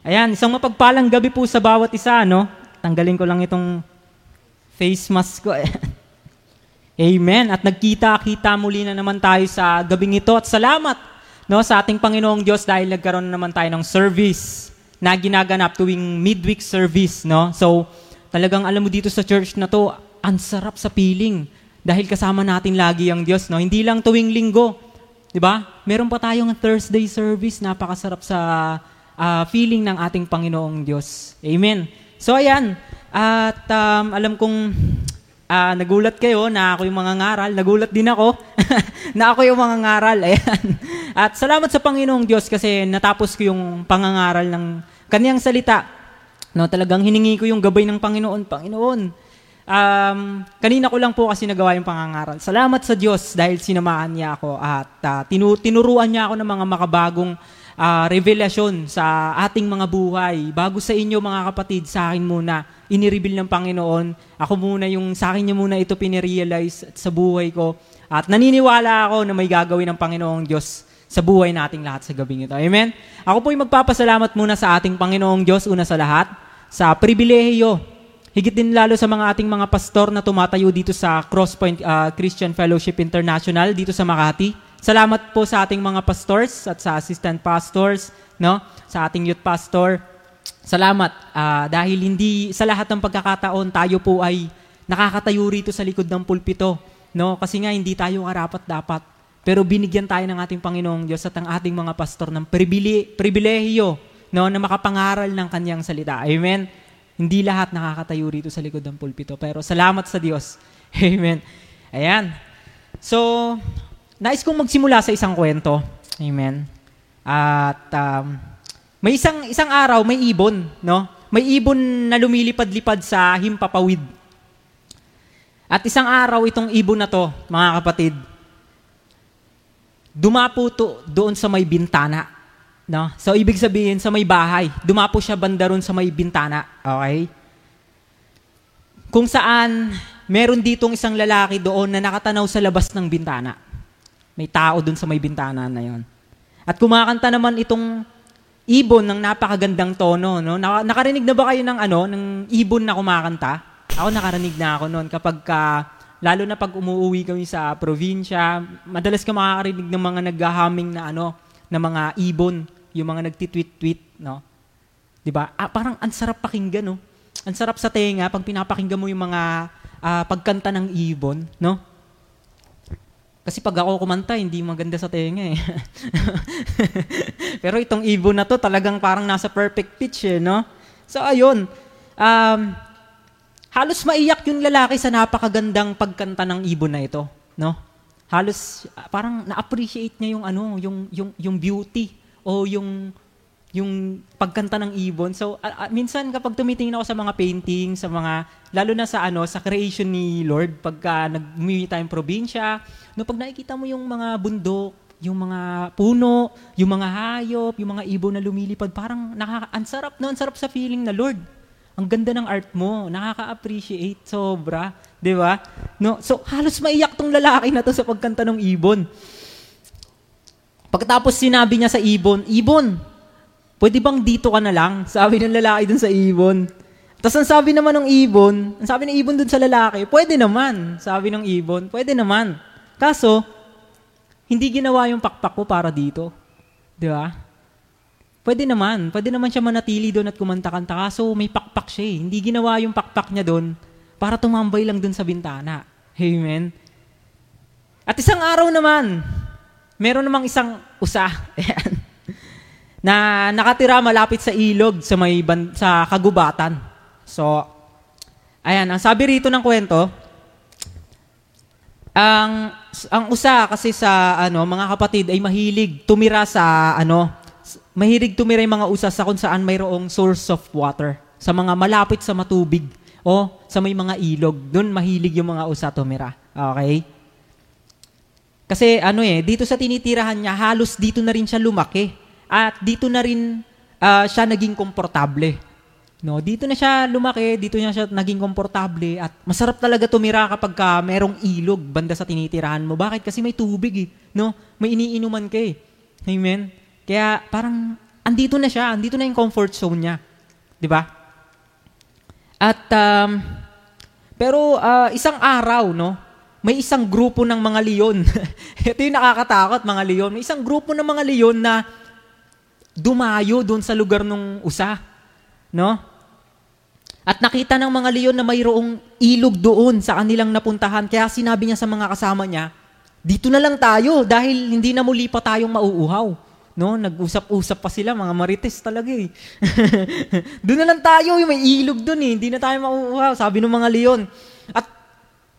Ayan, isang mapagpalang gabi po sa bawat isa, no? Tanggalin ko lang itong face mask ko. Amen. At nagkita-kita muli na naman tayo sa gabing ito. At salamat no, sa ating Panginoong Diyos dahil nagkaroon na naman tayo ng service na ginaganap tuwing midweek service. No? So, talagang alam mo dito sa church na to, ang sarap sa feeling dahil kasama natin lagi ang Diyos. No? Hindi lang tuwing linggo. 'Di ba? Meron pa tayong Thursday service, napakasarap sa uh, feeling ng ating Panginoong Diyos. Amen. So ayan, at um, alam kong uh, nagulat kayo na ako yung mga ngaral. Nagulat din ako na ako yung mga ngaral. Ayan. At salamat sa Panginoong Diyos kasi natapos ko yung pangangaral ng kaniyang salita. No, talagang hiningi ko yung gabay ng Panginoon. Panginoon, um, kanina ko lang po kasi nagawa yung pangangaral. Salamat sa Diyos dahil sinamahan niya ako at uh, tinuruan niya ako ng mga makabagong uh, revelasyon sa ating mga buhay. Bago sa inyo mga kapatid, sa akin muna, inireveal ng Panginoon. Ako muna yung, sa akin niya muna ito pinirealize sa buhay ko. At naniniwala ako na may gagawin ng Panginoong Diyos sa buhay nating lahat sa gabing ito. Amen? Ako po'y magpapasalamat muna sa ating Panginoong Diyos, una sa lahat, sa pribilehiyo, higit din lalo sa mga ating mga pastor na tumatayo dito sa Crosspoint uh, Christian Fellowship International dito sa Makati Salamat po sa ating mga pastors at sa assistant pastors, no? Sa ating youth pastor. Salamat uh, dahil hindi sa lahat ng pagkakataon tayo po ay nakakatayo rito sa likod ng pulpito, no? Kasi nga hindi tayo karapat dapat. Pero binigyan tayo ng ating Panginoong Diyos at ang ating mga pastor ng pribili, pribilehiyo, no, na makapangaral ng kanyang salita. Amen. Hindi lahat nakakatayo rito sa likod ng pulpito, pero salamat sa Diyos. Amen. Ayan. So, nais kong magsimula sa isang kwento. Amen. At um, may isang isang araw may ibon, no? May ibon na lumilipad-lipad sa himpapawid. At isang araw itong ibon na to, mga kapatid, dumapo to doon sa may bintana. No? So, ibig sabihin, sa may bahay. Dumapo siya banda ron sa may bintana. Okay? Kung saan, meron ditong isang lalaki doon na nakatanaw sa labas ng bintana. May tao dun sa may bintana na yon. At kumakanta naman itong ibon ng napakagandang tono. No? Nakarinig na ba kayo ng, ano, ng ibon na kumakanta? Ako nakarinig na ako noon kapag ka, lalo na pag umuwi kami sa probinsya, madalas ka makakarinig ng mga naghahaming na ano, na mga ibon, yung mga nagtitweet-tweet, no? 'Di ba? Ah, parang ang sarap pakinggan, no? Ang sarap sa tenga pag pinapakinggan mo yung mga uh, pagkanta ng ibon, no? Kasi pag ako kumanta, hindi maganda sa tenga eh. Pero itong ibon na to, talagang parang nasa perfect pitch eh, no? So ayun, um, halos maiyak yung lalaki sa napakagandang pagkanta ng ibon na ito, no? Halos uh, parang na-appreciate niya yung ano, yung yung yung beauty o yung yung pagkanta ng ibon. So, uh, uh, minsan kapag tumitingin ako sa mga painting, sa mga, lalo na sa ano, sa creation ni Lord, pagka nag-umuwi tayong probinsya, no, pag nakikita mo yung mga bundok, yung mga puno, yung mga hayop, yung mga ibon na lumilipad, parang nakaka, ang sarap, no? Ang sarap sa feeling na, Lord, ang ganda ng art mo, nakaka-appreciate, sobra, di ba? No? So, halos maiyak tong lalaki na to sa pagkanta ng ibon. Pagkatapos sinabi niya sa ibon, Ibon, pwede bang dito ka na lang? Sabi ng lalaki dun sa ibon. Tapos ang sabi naman ng ibon, ang sabi ng ibon dun sa lalaki, pwede naman. Sabi ng ibon, pwede naman. Kaso, hindi ginawa yung pakpak ko para dito. Di ba? Pwede naman. Pwede naman siya manatili doon at kumanta-kanta. Kaso may pakpak siya eh. Hindi ginawa yung pakpak niya doon para tumambay lang doon sa bintana. Amen? At isang araw naman, meron namang isang usa. Ayan na nakatira malapit sa ilog sa may ban- sa kagubatan. So, ayan, ang sabi rito ng kwento, ang ang usa kasi sa ano mga kapatid ay mahilig tumira sa ano mahilig tumira yung mga usa sa kung saan mayroong source of water sa mga malapit sa matubig o sa may mga ilog. Doon mahilig yung mga usa tumira okay? Kasi ano eh dito sa tinitirahan niya halos dito na rin siya lumaki at dito na rin uh, siya naging komportable. No, dito na siya lumaki, dito na siya naging komportable at masarap talaga tumira kapag ka merong ilog banda sa tinitirahan mo. Bakit? Kasi may tubig eh, no? May iniinuman ka eh. Amen. Kaya parang andito na siya, andito na yung comfort zone niya. 'Di ba? At um, pero uh, isang araw, no, may isang grupo ng mga leon. Ito yung nakakatakot, mga leon. May isang grupo ng mga leon na dumayo doon sa lugar ng usa. No? At nakita ng mga leon na mayroong ilog doon sa kanilang napuntahan. Kaya sinabi niya sa mga kasama niya, dito na lang tayo dahil hindi na muli pa tayong mauuhaw. No, nag-usap-usap pa sila, mga marites talaga eh. doon na lang tayo, may ilog doon eh. Hindi na tayo mauuhaw, sabi ng mga leon. At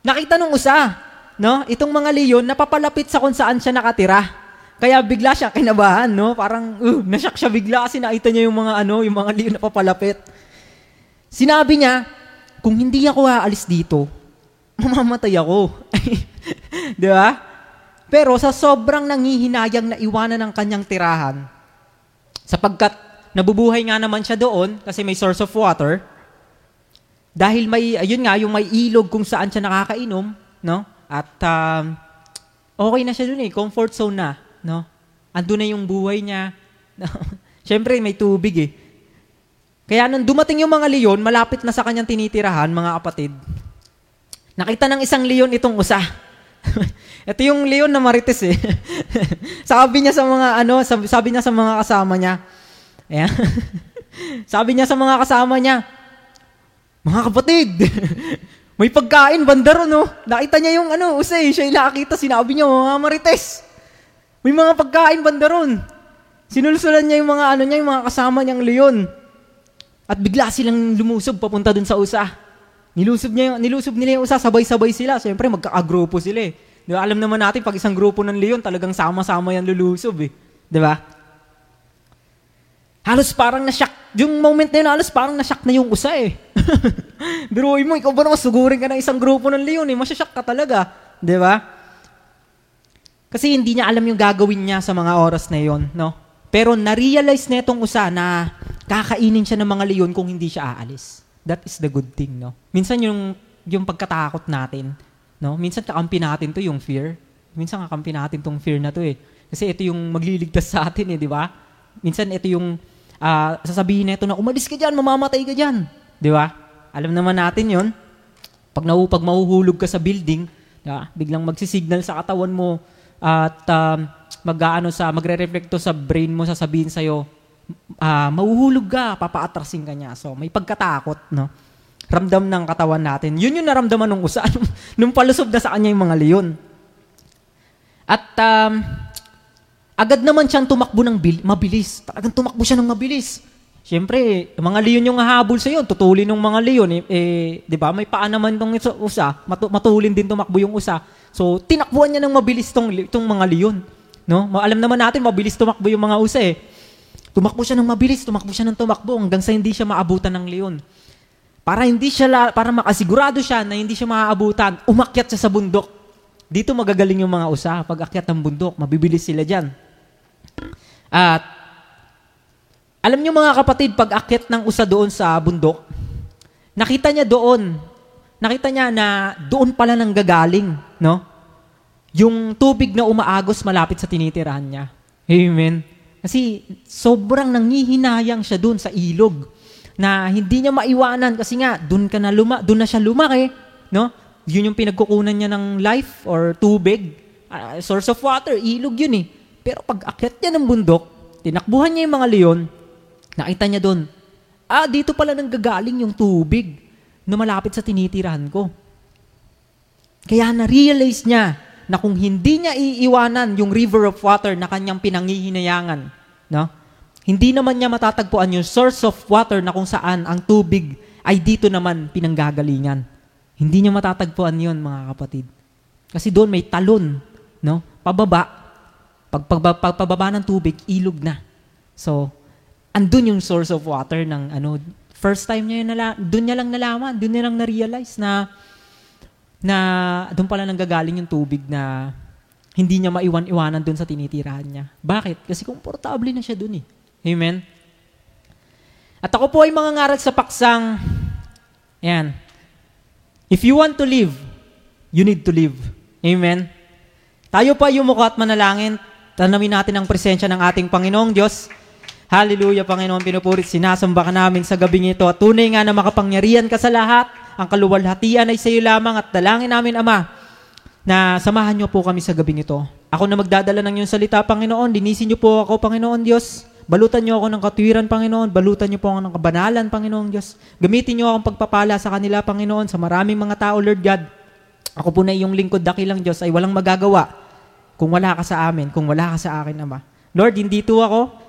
nakita nung usa, no, itong mga leon napapalapit sa kung saan siya nakatira. Kaya bigla siya kinabahan, no? Parang, uh, nasyak siya bigla kasi nakita niya yung mga ano, yung mga leon na papalapit. Sinabi niya, kung hindi ako aalis dito, mamamatay ako. Di ba? Pero sa sobrang nangihinayang na iwanan ng kanyang tirahan, sapagkat nabubuhay nga naman siya doon kasi may source of water, dahil may, ayun nga, yung may ilog kung saan siya nakakainom, no? At um, okay na siya doon eh, comfort zone na, no? Ando na yung buhay niya. Siyempre, may tubig eh. Kaya nung dumating yung mga leon, malapit na sa kanyang tinitirahan, mga kapatid, nakita ng isang leon itong usa. Ito yung leon na marites eh. sabi niya sa mga ano, sabi, sabi niya sa mga kasama niya. Ayan. sabi niya sa mga kasama niya, mga kapatid, may pagkain, bandaro, no? Nakita niya yung ano, usay, siya yung nakakita, sinabi niya, mga marites, may mga pagkain, bandaron. Sinulsulan niya yung mga ano niya, yung mga kasama niyang leon. At bigla silang lumusob papunta dun sa usa. Nilusob niya yung, nilusob nila yung usa, sabay-sabay sila. Siyempre, magka-agrupo sila eh. Di ba? Alam naman natin, pag isang grupo ng leon, talagang sama-sama yan lulusob eh. Ba? Halos parang na-shock. Yung moment na yun, halos parang na-shock na yung usa eh. Biruin mo, ikaw ba naman sugurin ka ng isang grupo ng leon eh. Masya-shock ka talaga. Ba? Kasi hindi niya alam yung gagawin niya sa mga oras na yon, no? Pero na-realize na itong usa na kakainin siya ng mga leon kung hindi siya aalis. That is the good thing, no? Minsan yung, yung pagkatakot natin, no? Minsan kakampi natin to yung fear. Minsan kakampi natin tong fear na to eh. Kasi ito yung magliligtas sa atin eh, di ba? Minsan ito yung uh, sasabihin nito na umalis ka diyan, mamamatay ka diyan. Di ba? Alam naman natin 'yon. Pag nahu pag mahuhulog ka sa building, diba? biglang magsisignal sa katawan mo at um, mag-aano sa magre-reflecto sa brain mo sasabihin sa iyo uh, mahuhulog ka, papaatrasin ka niya. So may pagkatakot, no? Ramdam ng katawan natin. Yun yung naramdaman nung usa nung, nung palusob na sa kanya yung mga leon. At um, agad naman siyang tumakbo ng bil- mabilis. Talagang tumakbo siya ng mabilis. Siyempre, mga leon yung hahabol sa iyo, tutulin ng mga leon, eh, eh 'di ba? May paa naman tong usa, matu- matulin din tumakbo yung usa. So, tinakbuhan niya ng mabilis tong, tong mga leon. No? Alam naman natin, mabilis tumakbo yung mga usa eh. Tumakbo siya ng mabilis, tumakbo siya ng tumakbo hanggang sa hindi siya maabutan ng leon. Para hindi siya para makasigurado siya na hindi siya maaabutan, umakyat siya sa bundok. Dito magagaling yung mga usa pag akyat ng bundok, mabibilis sila diyan. At alam niyo mga kapatid, pag akyat ng usa doon sa bundok, nakita niya doon nakita niya na doon pala nang gagaling, no? Yung tubig na umaagos malapit sa tinitirahan niya. Amen. Kasi sobrang nangihinayang siya doon sa ilog na hindi niya maiwanan kasi nga doon ka na luma, doon na siya lumaki, no? Yun yung pinagkukunan niya ng life or tubig, uh, source of water, ilog yun eh. Pero pag akyat niya ng bundok, tinakbuhan niya yung mga leon, nakita niya doon, ah, dito pala nang gagaling yung tubig na malapit sa tinitirahan ko. Kaya na-realize niya na kung hindi niya iiwanan yung river of water na kanyang pinangihinayangan, no? hindi naman niya matatagpuan yung source of water na kung saan ang tubig ay dito naman pinanggagalingan. Hindi niya matatagpuan yon mga kapatid. Kasi doon may talon, no? Pababa, pag, pag, pag pababa ng tubig, ilog na. So, andun yung source of water ng ano First time niya yun, nala- doon niya lang nalaman, doon niya lang na-realize na na doon pala nanggagaling yung tubig na hindi niya maiwan-iwanan doon sa tinitirahan niya. Bakit? Kasi komportable na siya doon eh. Amen? At ako po ay mga ngaral sa paksang, yan, if you want to live, you need to live. Amen? Tayo pa yumuko at manalangin, tanamin natin ang presensya ng ating Panginoong Diyos. Hallelujah, Panginoon, pinupurit, sinasamba ka namin sa gabing ito. At tunay nga na makapangyarihan ka sa lahat. Ang kaluwalhatian ay sa iyo lamang at dalangin namin, Ama, na samahan niyo po kami sa gabing ito. Ako na magdadala ng iyong salita, Panginoon. Linisin niyo po ako, Panginoon Diyos. Balutan niyo ako ng katwiran, Panginoon. Balutan niyo po ako ng kabanalan, Panginoon Diyos. Gamitin niyo akong pagpapala sa kanila, Panginoon, sa maraming mga tao, Lord God. Ako po na iyong lingkod, dakilang Diyos, ay walang magagawa kung wala ka sa amin, kung wala ka sa akin, Ama. Lord, hindi to ako,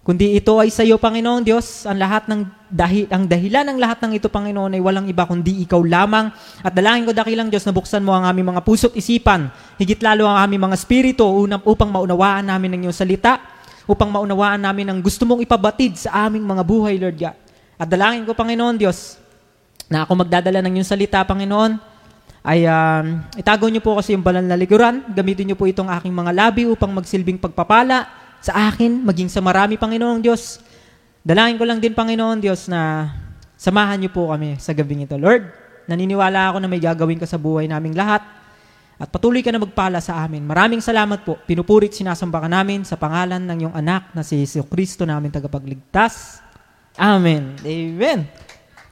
Kundi ito ay sa iyo, Panginoon Diyos, ang lahat ng dahil, ang dahilan ng lahat ng ito, Panginoon, ay walang iba kundi ikaw lamang. At dalangin ko dakilang Diyos na buksan mo ang aming mga puso't isipan, higit lalo ang aming mga spirito unang, upang maunawaan namin ng iyong salita, upang maunawaan namin ang gusto mong ipabatid sa aming mga buhay, Lord God. At dalangin ko, Panginoon Diyos, na ako magdadala ng iyong salita, Panginoon, ay um, itago niyo po kasi yung balal na liguran. Gamitin niyo po itong aking mga labi upang magsilbing pagpapala sa akin, maging sa marami, Panginoong Diyos. Dalangin ko lang din, Panginoon Diyos, na samahan niyo po kami sa gabing ito. Lord, naniniwala ako na may gagawin ka sa buhay naming lahat at patuloy ka na magpala sa amin. Maraming salamat po. Pinupurit sinasamba ka namin sa pangalan ng iyong anak na si Yesu Kristo namin tagapagligtas. Amen. Amen.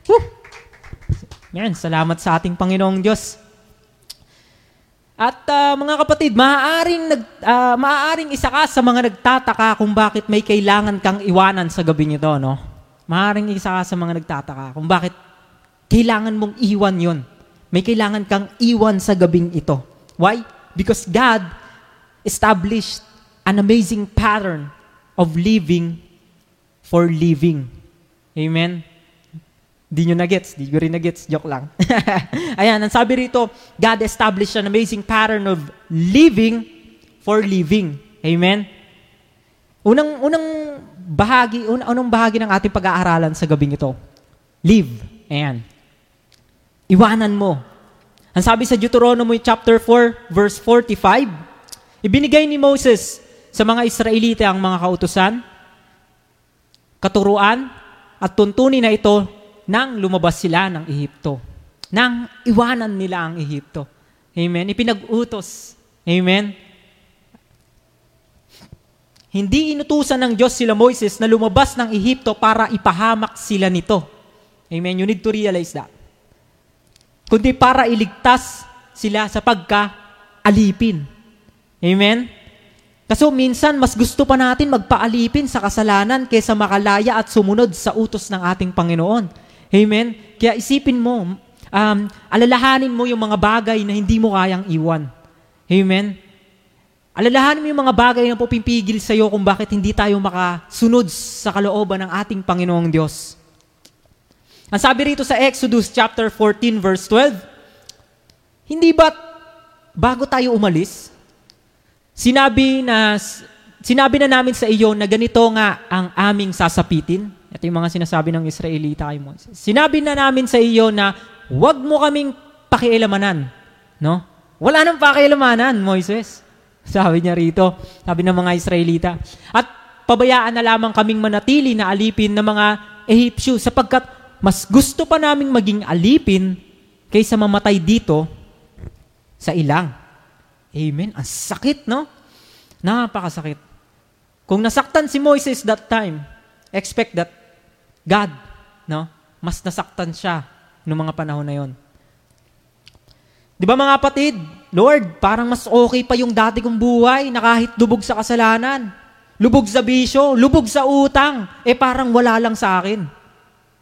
Woo! Yan, salamat sa ating Panginoong Diyos. At uh, mga kapatid, maaaring, nag, uh, maaaring isa ka sa mga nagtataka kung bakit may kailangan kang iwanan sa gabing ito, no? Maaaring isa ka sa mga nagtataka kung bakit kailangan mong iwan yon. May kailangan kang iwan sa gabing ito. Why? Because God established an amazing pattern of living for living. Amen? Di nyo na-gets. Di ko rin na-gets. Joke lang. Ayan, ang sabi rito, God established an amazing pattern of living for living. Amen? Unang, unang bahagi, un, unang bahagi ng ating pag-aaralan sa gabing ito. Live. Ayan. Iwanan mo. Ang sabi sa Deuteronomy chapter 4, verse 45, ibinigay ni Moses sa mga Israelite ang mga kautusan, katuruan, at tuntunin na ito nang lumabas sila ng Ehipto. Nang iwanan nila ang Ehipto. Amen. Ipinag-utos. Amen. Hindi inutusan ng Diyos sila Moises na lumabas ng Ehipto para ipahamak sila nito. Amen. You need to realize that. Kundi para iligtas sila sa pagka-alipin. Amen. Kaso minsan, mas gusto pa natin magpaalipin sa kasalanan kaysa makalaya at sumunod sa utos ng ating Panginoon. Amen? Kaya isipin mo, um, alalahanin mo yung mga bagay na hindi mo kayang iwan. Amen? Alalahanin mo yung mga bagay na pupipigil sa iyo kung bakit hindi tayo makasunod sa kalooban ng ating Panginoong Diyos. Ang sabi rito sa Exodus chapter 14 verse 12, hindi ba bago tayo umalis, sinabi na sinabi na namin sa iyo na ganito nga ang aming sasapitin? Ito yung mga sinasabi ng Israelita kay Moses. Sinabi na namin sa iyo na huwag mo kaming pakialamanan. No? Wala nang pakialamanan, Moises. Sabi niya rito, sabi ng mga Israelita. At pabayaan na lamang kaming manatili na alipin ng mga Ehipsyo sapagkat mas gusto pa naming maging alipin kaysa mamatay dito sa ilang. Amen. Ang sakit, no? Napakasakit. Kung nasaktan si Moises that time, expect that God, no? Mas nasaktan siya noong mga panahon na yon. Di ba mga kapatid, Lord, parang mas okay pa yung dati kong buhay na kahit lubog sa kasalanan, lubog sa bisyo, lubog sa utang, eh parang wala lang sa akin.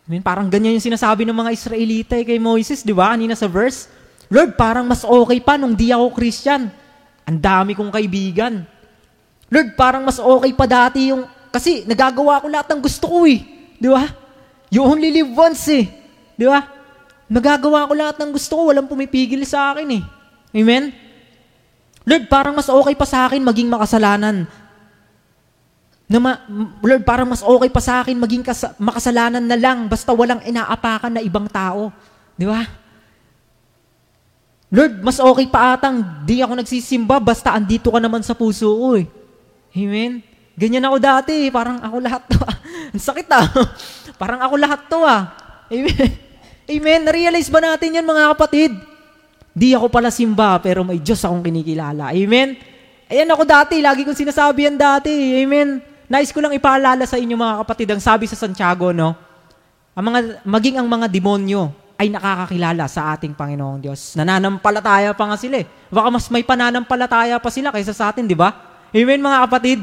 I mean, parang ganyan yung sinasabi ng mga Israelita eh, kay Moses, di ba? Kanina sa verse. Lord, parang mas okay pa nung di ako Christian. Ang dami kong kaibigan. Lord, parang mas okay pa dati yung... Kasi nagagawa ko lahat ng gusto ko eh. Di ba? You only live once eh. Di ba? Nagagawa ko lahat ng gusto ko, walang pumipigil sa akin eh. Amen? Lord, parang mas okay pa sa akin maging makasalanan. Na ma- Lord, parang mas okay pa sa akin maging kas- makasalanan na lang basta walang inaapakan na ibang tao. Di ba? Lord, mas okay pa atang di ako nagsisimba basta andito ka naman sa puso ko eh. Amen? Ganyan ako dati, parang ako lahat to. Ang sakit ah. parang ako lahat to ah. Amen. Amen. Na-realize ba natin yan mga kapatid? Di ako pala simba, pero may Diyos akong kinikilala. Amen. Ayan ako dati, lagi kong sinasabi yan dati. Amen. Nais ko lang ipaalala sa inyo mga kapatid, ang sabi sa Santiago, no? Ang mga, maging ang mga demonyo ay nakakakilala sa ating Panginoong Diyos. Nananampalataya pa nga sila eh. Baka mas may pananampalataya pa sila kaysa sa atin, di ba? Amen mga kapatid.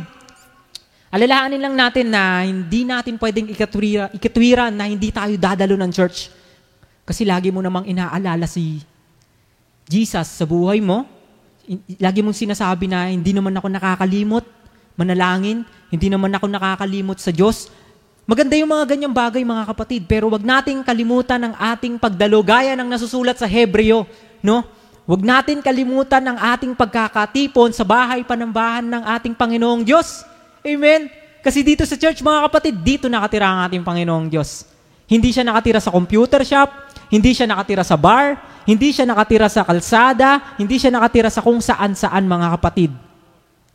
Alalahanin lang natin na hindi natin pwedeng ikatwira, ikatwira na hindi tayo dadalo ng church. Kasi lagi mo namang inaalala si Jesus sa buhay mo. Lagi mong sinasabi na hindi naman ako nakakalimot, manalangin, hindi naman ako nakakalimot sa Diyos. Maganda yung mga ganyang bagay mga kapatid, pero wag nating kalimutan ang ating pagdalo gaya ng nasusulat sa Hebreo, no? Wag natin kalimutan ang ating pagkakatipon sa bahay panambahan ng ating Panginoong Diyos. Amen? Kasi dito sa church, mga kapatid, dito nakatira ang ating Panginoong Diyos. Hindi siya nakatira sa computer shop, hindi siya nakatira sa bar, hindi siya nakatira sa kalsada, hindi siya nakatira sa kung saan-saan, mga kapatid.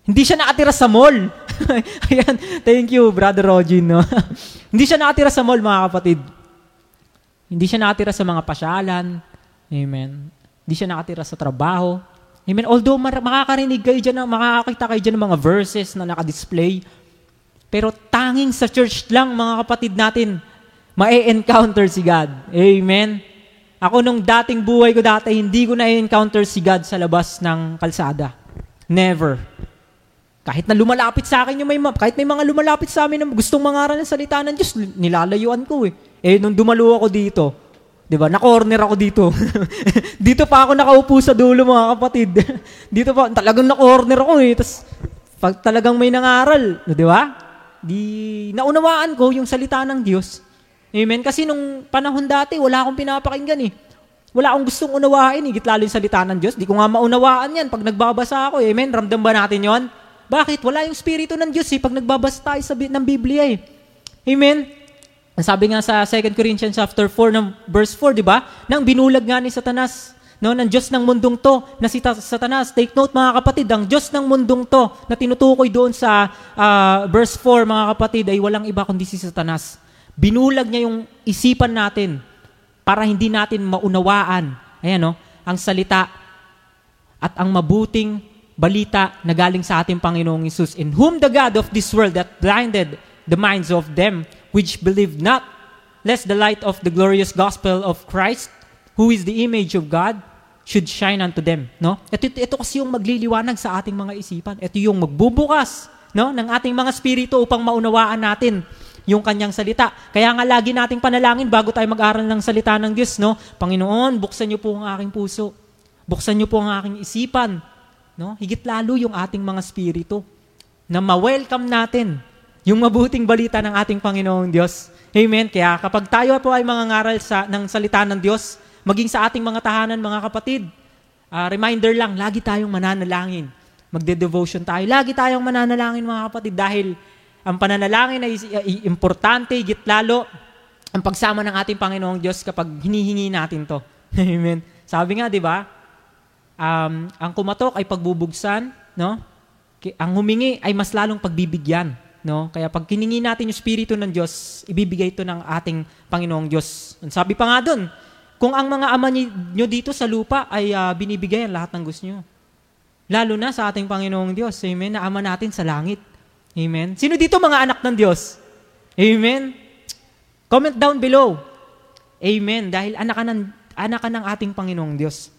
Hindi siya nakatira sa mall. Ayan, thank you, Brother Rogin. No? hindi siya nakatira sa mall, mga kapatid. Hindi siya nakatira sa mga pasyalan. Amen. Hindi siya nakatira sa trabaho. Amen. Although makakarinig kayo dyan, makakakita kayo dyan ng mga verses na nakadisplay, pero tanging sa church lang, mga kapatid natin, ma-encounter si God. Amen. Ako nung dating buhay ko dati, hindi ko na-encounter si God sa labas ng kalsada. Never. Kahit na lumalapit sa akin yung may, kahit may mga lumalapit sa amin na gustong mangaral ng salita ng Diyos, nilalayuan ko eh. Eh, nung dumalo ako dito, Di ba? Na-corner ako dito. dito pa ako nakaupo sa dulo mga kapatid. dito pa, talagang na-corner ako eh. Tapos, pag talagang may nangaral, di ba? Di, naunawaan ko yung salita ng Diyos. Amen? Kasi nung panahon dati, wala akong pinapakinggan eh. Wala akong gustong unawain eh, lalo yung salita ng Diyos. Di ko nga maunawaan yan pag nagbabasa ako. Eh. Amen? Ramdam ba natin yon? Bakit? Wala yung Espiritu ng Diyos eh, pag nagbabasa tayo sa, ng Biblia eh. Amen? Sabi nga sa 2 Corinthians chapter 4 ng verse 4, di ba? Nang binulag nga ni Satanas, no, ng Diyos ng mundong to, na si Satanas, take note mga kapatid, ang Diyos ng mundong to, na tinutukoy doon sa uh, verse 4 mga kapatid, ay walang iba kundi si Satanas. Binulag niya yung isipan natin para hindi natin maunawaan, ayan no, ang salita at ang mabuting balita na galing sa ating Panginoong Isus, in whom the God of this world that blinded the minds of them which believe not, lest the light of the glorious gospel of Christ, who is the image of God, should shine unto them. No? Ito, ito kasi yung magliliwanag sa ating mga isipan. Ito yung magbubukas no, ng ating mga spirito upang maunawaan natin yung kanyang salita. Kaya nga lagi nating panalangin bago tayo mag-aral ng salita ng Diyos, no? Panginoon, buksan niyo po ang aking puso. Buksan niyo po ang aking isipan. No? Higit lalo yung ating mga spirito na ma-welcome natin yung mabuting balita ng ating Panginoong Diyos. Amen. Kaya kapag tayo po ay mga ngaral sa, ng salita ng Diyos, maging sa ating mga tahanan, mga kapatid, uh, reminder lang, lagi tayong mananalangin. Magde-devotion tayo. Lagi tayong mananalangin, mga kapatid, dahil ang pananalangin ay importante, higit lalo, ang pagsama ng ating Panginoong Diyos kapag hinihingi natin to. Amen. Sabi nga, di ba, um, ang kumatok ay pagbubugsan, no? Ang humingi ay mas lalong pagbibigyan. No? Kaya pag kiningi natin yung Espiritu ng Diyos, ibibigay ito ng ating Panginoong Diyos. Sabi pa nga doon, kung ang mga ama nyo dito sa lupa ay uh, binibigay ang lahat ng gusto nyo. Lalo na sa ating Panginoong Diyos. Amen. Na ama natin sa langit. Amen. Sino dito mga anak ng Diyos? Amen. Comment down below. Amen. Dahil anak ka ng, anak ka ng ating Panginoong Diyos.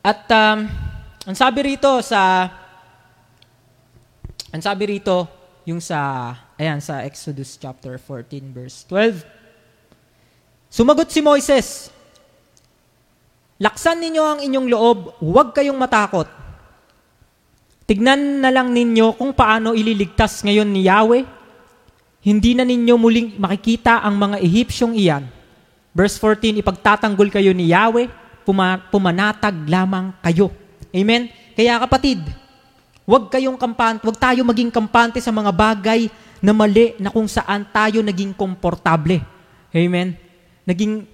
At um, ang sabi rito sa ang sabi rito, yung sa, ayan, sa Exodus chapter 14, verse 12. Sumagot si Moises, Laksan ninyo ang inyong loob, huwag kayong matakot. Tignan na lang ninyo kung paano ililigtas ngayon ni Yahweh. Hindi na ninyo muling makikita ang mga Ehipsyong iyan. Verse 14, ipagtatanggol kayo ni Yahweh, puma- pumanatag lamang kayo. Amen? Kaya kapatid, Huwag kayong kampante, huwag tayo maging kampante sa mga bagay na mali na kung saan tayo naging komportable. Amen? Naging,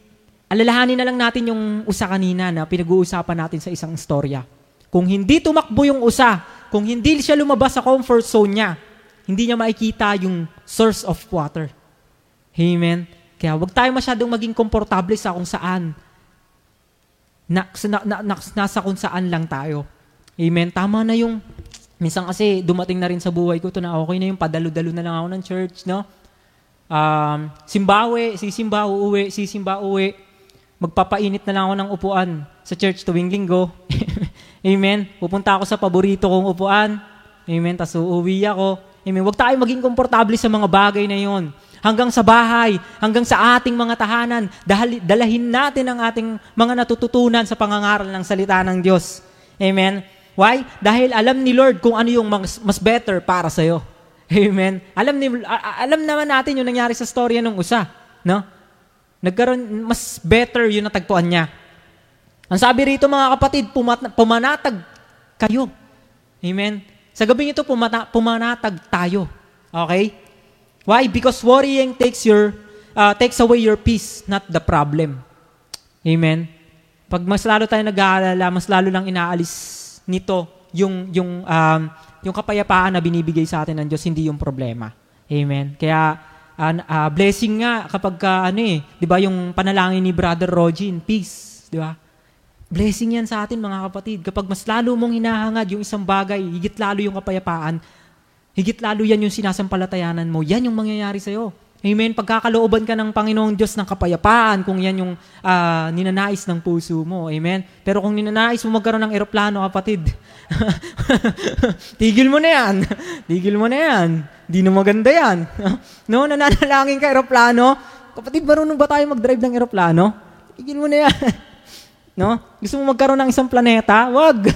alalahanin na lang natin yung usa kanina na pinag-uusapan natin sa isang istorya. Kung hindi tumakbo yung usa, kung hindi siya lumabas sa comfort zone niya, hindi niya makikita yung source of water. Amen? Kaya huwag tayo masyadong maging komportable sa kung saan. Na, na, na, nasa kung saan lang tayo. Amen? Tama na yung Minsan kasi dumating na rin sa buhay ko to na okay na yung padalo-dalo na lang ako ng church, no? Um, simbawe, sisimba, uuwi, sisimba, uuwi. Magpapainit na lang ako ng upuan sa church tuwing linggo. Amen. Pupunta ako sa paborito kong upuan. Amen. Tapos uuwi ako. Amen. Huwag tayo maging komportable sa mga bagay na yon. Hanggang sa bahay, hanggang sa ating mga tahanan, dahil, dalahin natin ang ating mga natututunan sa pangangaral ng salita ng Diyos. Amen. Why? Dahil alam ni Lord kung ano yung mas, mas better para sa iyo. Amen. Alam ni alam naman natin yung nangyari sa storya nung usa, no? Nagkaroon mas better yung natagpuan niya. Ang sabi rito mga kapatid, pumat, pumanatag kayo. Amen. Sa gabing ito pumata, pumanatag tayo. Okay? Why? Because worrying takes your uh, takes away your peace, not the problem. Amen. Pag mas lalo tayo nag-aalala, mas lalo lang inaalis nito yung yung um, yung kapayapaan na binibigay sa atin ng Diyos, hindi yung problema. Amen. Kaya uh, uh, blessing nga kapag ka, ano eh, 'di ba yung panalangin ni Brother Rogin, peace, 'di ba? Blessing yan sa atin mga kapatid. Kapag mas lalo mong hinahangad yung isang bagay, higit lalo yung kapayapaan, higit lalo yan yung sinasampalatayanan mo, yan yung mangyayari sa'yo. Amen. Pagkakalooban ka ng Panginoong Diyos ng kapayapaan kung yan yung uh, ninanais ng puso mo. Amen. Pero kung ninanais mo magkaroon ng eroplano, kapatid, tigil mo na yan. tigil mo na yan. Di na maganda yan. no, nananalangin ka eroplano. Kapatid, marunong ba tayo mag-drive ng eroplano? Tigil mo na yan. no? Gusto mo magkaroon ng isang planeta? Wag.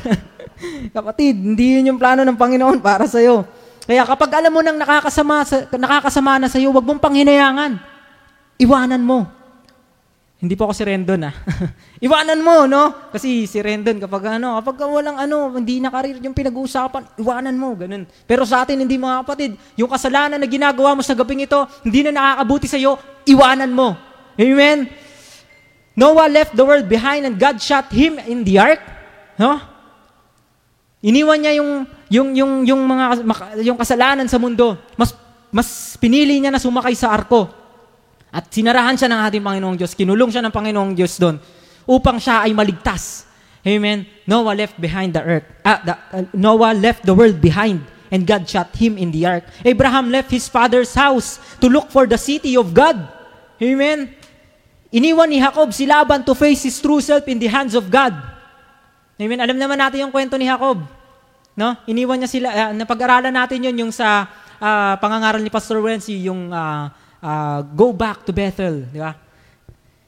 kapatid, hindi yun yung plano ng Panginoon para sa'yo. Kaya kapag alam mo nang nakakasama, sa, nakakasama na sa iyo, wag mong panghinayangan. Iwanan mo. Hindi po ako si Rendon ah. Iwanan mo, no? Kasi si Rendon kapag ano, kapag walang ano, hindi na karir yung pinag-uusapan, iwanan mo, ganun. Pero sa atin hindi mga kapatid, yung kasalanan na ginagawa mo sa gabing ito, hindi na nakakabuti sa iyo, iwanan mo. Amen. Noah left the world behind and God shot him in the ark. No? Iniwan niya yung yung yung yung mga yung kasalanan sa mundo. Mas mas pinili niya na sumakay sa arko. At sinarahan siya ng ating Panginoong Diyos. Kinulong siya ng Panginoong Diyos doon upang siya ay maligtas. Amen. Noah left behind the earth. Ah, the, uh, Noah left the world behind and God shot him in the ark. Abraham left his father's house to look for the city of God. Amen. Iniwan ni Jacob si Laban to face his true self in the hands of God. Amen. Alam naman natin yung kwento ni Jacob. No? Iniwan niya sila. Uh, napag-aralan natin yun yung sa uh, pangangaral ni Pastor Wency, yung uh, uh, go back to Bethel. Di ba?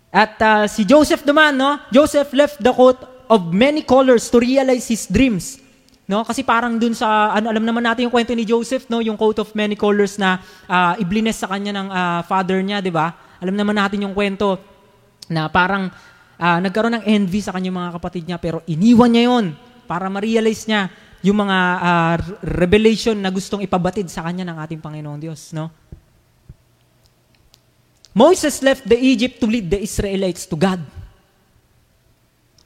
At uh, si Joseph naman, no? Joseph left the coat of many colors to realize his dreams. No? Kasi parang dun sa, ano, alam naman natin yung kwento ni Joseph, no? yung coat of many colors na uh, iblines sa kanya ng uh, father niya, di ba? Alam naman natin yung kwento na parang uh, nagkaroon ng envy sa kanyang mga kapatid niya pero iniwan niya yon para ma-realize niya yung mga uh, revelation na gustong ipabatid sa kanya ng ating Panginoong Diyos, no? Moses left the Egypt to lead the Israelites to God.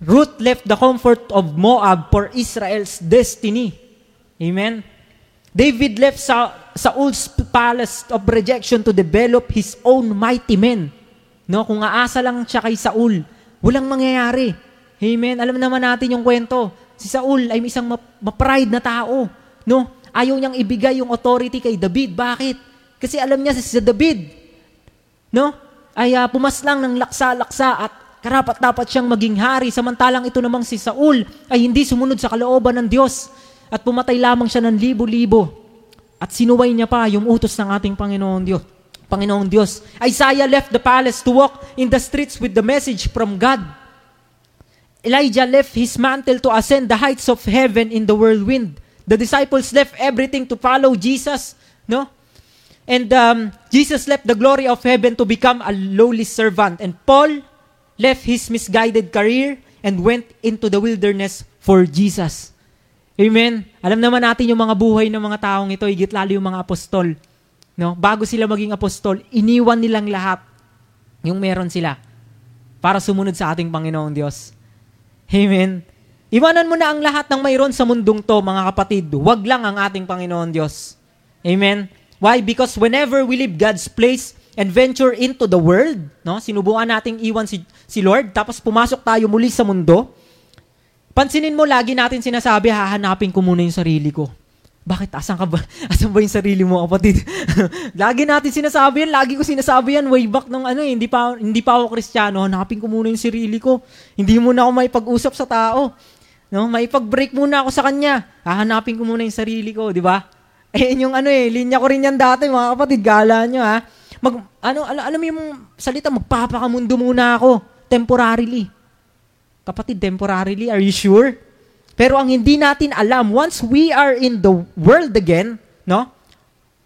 Ruth left the comfort of Moab for Israel's destiny. Amen? David left sa, Saul's palace of rejection to develop his own mighty men. No, kung aasa lang siya kay Saul, Walang mangyayari. Amen? Alam naman natin yung kwento. Si Saul ay isang ma-pride na tao. No? Ayaw niyang ibigay yung authority kay David. Bakit? Kasi alam niya si David, no? Ay uh, pumaslang ng laksa-laksa at karapat dapat siyang maging hari samantalang ito namang si Saul ay hindi sumunod sa kalooban ng Diyos at pumatay lamang siya ng libo-libo. At sinuway niya pa yung utos ng ating Panginoon Diyos. Panginoong Diyos. Isaiah left the palace to walk in the streets with the message from God. Elijah left his mantle to ascend the heights of heaven in the whirlwind. The disciples left everything to follow Jesus, no? And um, Jesus left the glory of heaven to become a lowly servant. And Paul left his misguided career and went into the wilderness for Jesus. Amen? Alam naman natin yung mga buhay ng mga taong ito, higit lalo yung mga apostol no, bago sila maging apostol, iniwan nilang lahat yung meron sila para sumunod sa ating Panginoong Diyos. Amen. Iwanan mo na ang lahat ng mayroon sa mundong to, mga kapatid. Huwag lang ang ating Panginoon Diyos. Amen. Why? Because whenever we leave God's place and venture into the world, no? Sinubukan nating iwan si, si Lord, tapos pumasok tayo muli sa mundo. Pansinin mo, lagi natin sinasabi, hahanapin ko muna yung sarili ko. Bakit? Asan ka ba? Asan ba yung sarili mo, kapatid? lagi natin sinasabi yan. Lagi ko sinasabi yan way back nung ano eh. Hindi pa, hindi pa ako kristyano. Hanapin ko muna yung sarili ko. Hindi muna ako may pag-usap sa tao. No? May pag-break muna ako sa kanya. Hahanapin ko muna yung sarili ko, di ba? Eh, yung ano eh, linya ko rin yan dati, mga kapatid. Gala nyo, ha? Mag, ano, alam, alam mo yung salita, magpapakamundo muna ako. Temporarily. Kapatid, temporarily, are you sure? Pero ang hindi natin alam, once we are in the world again, no?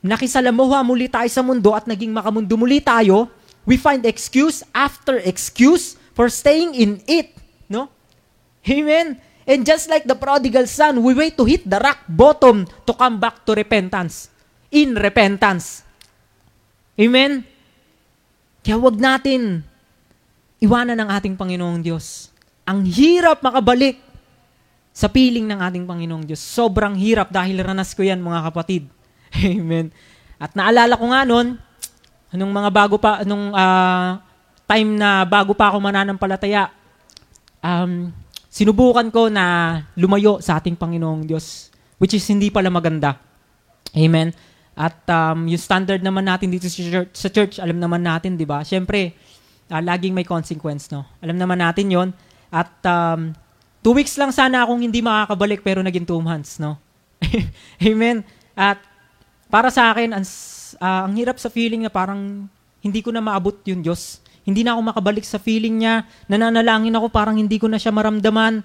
Nakisalamuha muli tayo sa mundo at naging makamundo muli tayo, we find excuse after excuse for staying in it, no? Amen? And just like the prodigal son, we wait to hit the rock bottom to come back to repentance. In repentance. Amen? Kaya wag natin iwanan ng ating Panginoong Diyos. Ang hirap makabalik sa piling ng ating Panginoong Diyos. Sobrang hirap dahil ranas ko yan mga kapatid. Amen. At naalala ko nga noon, anong mga bago pa, anong uh, time na bago pa ako mananampalataya, um, sinubukan ko na lumayo sa ating Panginoong Diyos, which is hindi pala maganda. Amen. At um, yung standard naman natin dito sa church, sa church alam naman natin, di ba? Siyempre, uh, laging may consequence, no? Alam naman natin yon At um, Two weeks lang sana akong hindi makakabalik pero naging two months, no? Amen. At para sa akin, ang, uh, ang hirap sa feeling na parang hindi ko na maabot yung Diyos. Hindi na ako makabalik sa feeling niya. Nananalangin ako parang hindi ko na siya maramdaman.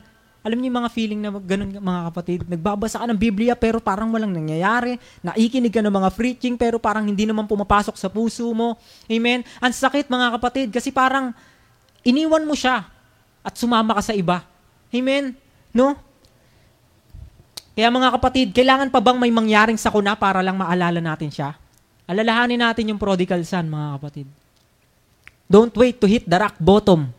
Alam niyo yung mga feeling na ganun mga kapatid. Nagbabasa ka ng Biblia pero parang walang nangyayari. Naikinig ka ng mga preaching pero parang hindi naman pumapasok sa puso mo. Amen? Ang sakit mga kapatid kasi parang iniwan mo siya at sumama ka sa iba. Amen? No? Kaya mga kapatid, kailangan pa bang may mangyaring sakuna para lang maalala natin siya? Alalahanin natin yung prodigal son, mga kapatid. Don't wait to hit the rock bottom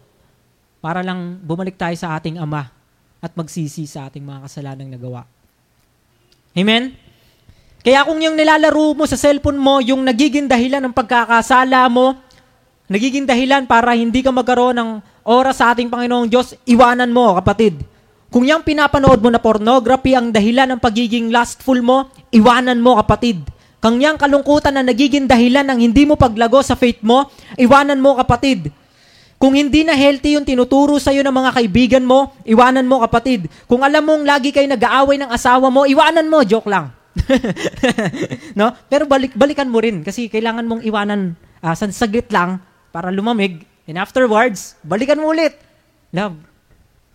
para lang bumalik tayo sa ating Ama at magsisi sa ating mga kasalanang nagawa. Amen? Kaya kung yung nilalaro mo sa cellphone mo, yung nagiging dahilan ng pagkakasala mo, nagiging dahilan para hindi ka magkaroon ng oras sa ating Panginoong Diyos, iwanan mo, kapatid. Kung yung pinapanood mo na pornography ang dahilan ng pagiging lustful mo, iwanan mo, kapatid. Kung yung kalungkutan na nagiging dahilan ng hindi mo paglago sa faith mo, iwanan mo, kapatid. Kung hindi na healthy yung tinuturo sa iyo ng mga kaibigan mo, iwanan mo, kapatid. Kung alam mong lagi kayo nag-aaway ng asawa mo, iwanan mo, joke lang. no? Pero balik balikan mo rin kasi kailangan mong iwanan uh, saglit lang para lumamig And afterwards, balikan mo ulit. Love,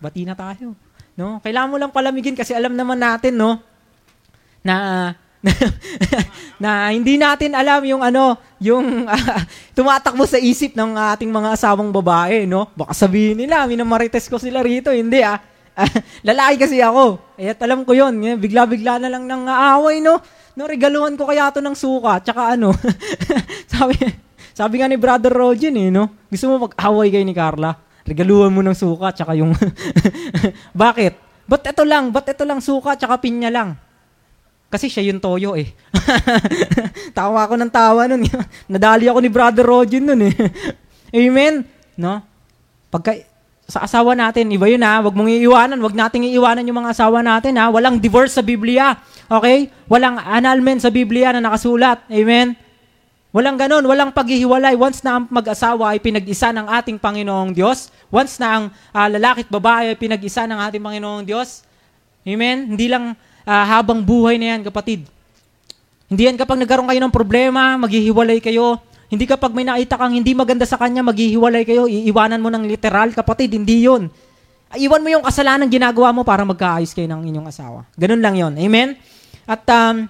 bati na tayo. No? Kailangan mo lang palamigin kasi alam naman natin, no? Na na, hindi natin alam yung ano, yung uh, tumatakbo sa isip ng ating mga asawang babae, no? Baka sabihin nila, minamarites ko sila rito. Hindi ah. lalaki kasi ako. Eh, alam ko yon Bigla-bigla na lang nang aaway, no? No, regaluhan ko kaya to ng suka, tsaka ano. sabi, sabi nga ni Brother Rogen eh, no? Gusto mo mag-away kayo ni Carla? Regaluhan mo ng suka tsaka yung... Bakit? Ba't ito lang? Ba't ito lang suka tsaka pinya lang? Kasi siya yung toyo eh. tawa ako ng tawa nun. Nadali ako ni Brother Rogen nun eh. Amen? No? Pagka, sa asawa natin, iba yun ha, wag mong iiwanan, wag nating iiwanan yung mga asawa natin ha. Walang divorce sa Biblia. Okay? Walang annulment sa Biblia na nakasulat. Amen? Walang ganon, walang paghihiwalay. Once na ang mag-asawa ay pinag-isa ng ating Panginoong Diyos, once na ang uh, lalaki at babae ay pinag-isa ng ating Panginoong Diyos, Amen? Hindi lang uh, habang buhay na yan, kapatid. Hindi yan kapag nagkaroon kayo ng problema, maghihiwalay kayo. Hindi kapag may nakita kang hindi maganda sa kanya, maghihiwalay kayo, iiwanan mo ng literal, kapatid. Hindi yun. Iwan mo yung kasalanan ginagawa mo para magkaayos kayo ng inyong asawa. Ganun lang yon Amen? At um,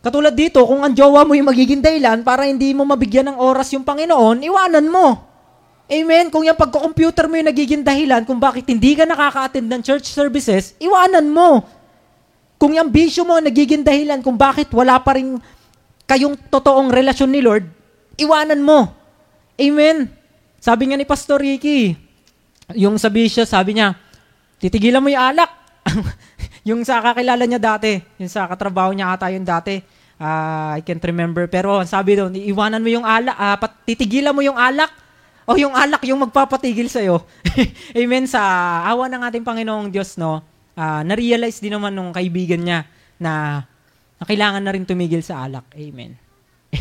Katulad dito, kung ang jowa mo yung magiging dahilan para hindi mo mabigyan ng oras yung Panginoon, iwanan mo. Amen? Kung yung pagko-computer mo yung nagiging dahilan kung bakit hindi ka nakaka-attend ng church services, iwanan mo. Kung yung bisyo mo nagiging dahilan kung bakit wala pa rin kayong totoong relasyon ni Lord, iwanan mo. Amen? Sabi nga ni Pastor Ricky, yung sa bisyo, sabi niya, titigilan mo yung alak. yung sa kakilala niya dati, yung sa katrabaho niya ata yung dati, uh, I can't remember. Pero sabi doon, iwanan mo yung alak, uh, titigilan mo yung alak, o yung alak yung magpapatigil sa'yo. Amen. Sa awa ng ating Panginoong Diyos, no, uh, na-realize din naman nung kaibigan niya na na kailangan na rin tumigil sa alak. Amen.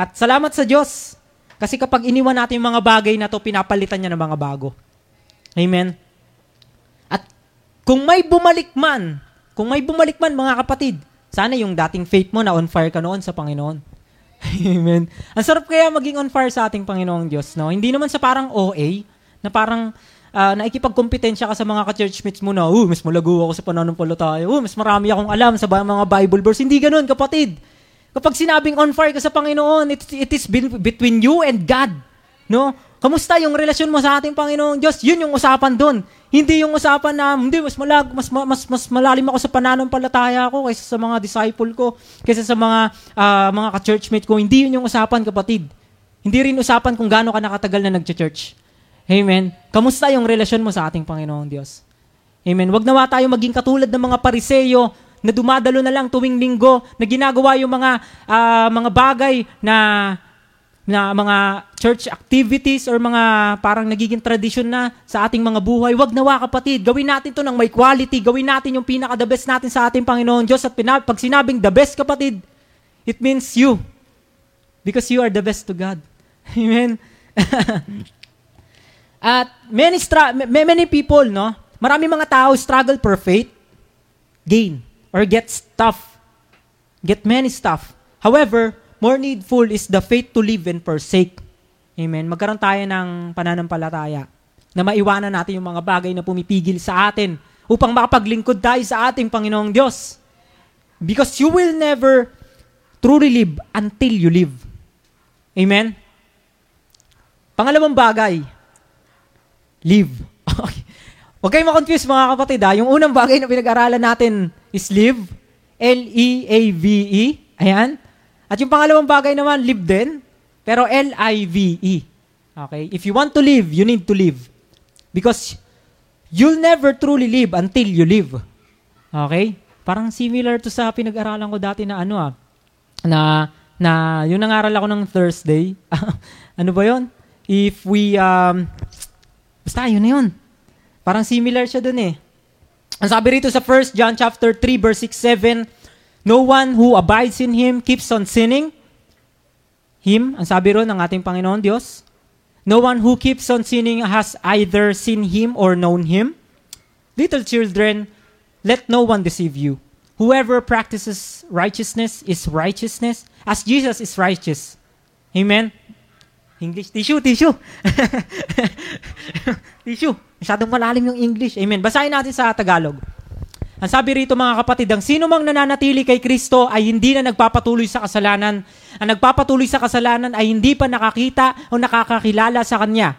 At salamat sa Diyos. Kasi kapag iniwan natin yung mga bagay na to, pinapalitan niya ng mga bago. Amen. Kung may bumalik man, kung may bumalik man mga kapatid, sana yung dating faith mo na on fire ka noon sa Panginoon. Amen. Ang sarap kaya maging on fire sa ating Panginoong Diyos, no? Hindi naman sa parang OA, na parang uh, naikipagkompetensya ka sa mga ka-churchmates mo na, oh, mas malago ako sa pananampalataya. Oh, mas marami akong alam sa mga Bible verse. Hindi ganoon, kapatid. Kapag sinabing on fire ka sa Panginoon, it, it is between you and God. No? Kamusta yung relasyon mo sa ating Panginoong Diyos? Yun yung usapan doon. Hindi yung usapan na, hindi, mas, malag, mas, mas, mas malalim ako sa pananampalataya ko kaysa sa mga disciple ko, kaysa sa mga, uh, mga ka-churchmate ko. Hindi yun yung usapan, kapatid. Hindi rin usapan kung gaano ka nakatagal na nag-church. Amen. Kamusta yung relasyon mo sa ating Panginoong Diyos? Amen. Huwag nawa tayo maging katulad ng mga pariseyo na dumadalo na lang tuwing linggo, na ginagawa yung mga uh, mga bagay na na mga church activities or mga parang nagiging tradition na sa ating mga buhay. Huwag nawa kapatid, gawin natin to ng may quality, gawin natin yung pinaka-the best natin sa ating Panginoon Diyos at pinab- pag sinabing the best kapatid, it means you. Because you are the best to God. Amen. At many, stra- many people, no? Marami mga tao struggle for faith, gain, or get stuff. Get many stuff. However, more needful is the faith to live and forsake. Amen. Magkaroon tayo ng pananampalataya na maiwanan natin yung mga bagay na pumipigil sa atin upang makapaglingkod tayo sa ating Panginoong Diyos. Because you will never truly live until you live. Amen? Pangalawang bagay, live. Okay. Huwag kayong makonfuse mga kapatid ha. Yung unang bagay na pinag-aralan natin is live. L-E-A-V-E. Ayan. At yung pangalawang bagay naman, live din. Pero L-I-V-E. Okay? If you want to live, you need to live. Because you'll never truly live until you live. Okay? Parang similar to sa pinag-aralan ko dati na ano ah. Na, na yung nangaral ako ng Thursday. ano ba yon? If we, um, Basta, yun na yun. Parang similar siya dun eh. Ang sabi rito sa 1 John chapter 3 verse 6, 7, No one who abides in Him keeps on sinning. Him, ang sabi ron ng ating Panginoon Diyos. No one who keeps on sinning has either seen Him or known Him. Little children, let no one deceive you. Whoever practices righteousness is righteousness as Jesus is righteous. Amen? English. Tissue, tissue. tissue. Masyadong malalim yung English. Amen. Basahin natin sa Tagalog. Ang sabi rito mga kapatid, ang sino mang nananatili kay Kristo ay hindi na nagpapatuloy sa kasalanan. Ang nagpapatuloy sa kasalanan ay hindi pa nakakita o nakakakilala sa Kanya.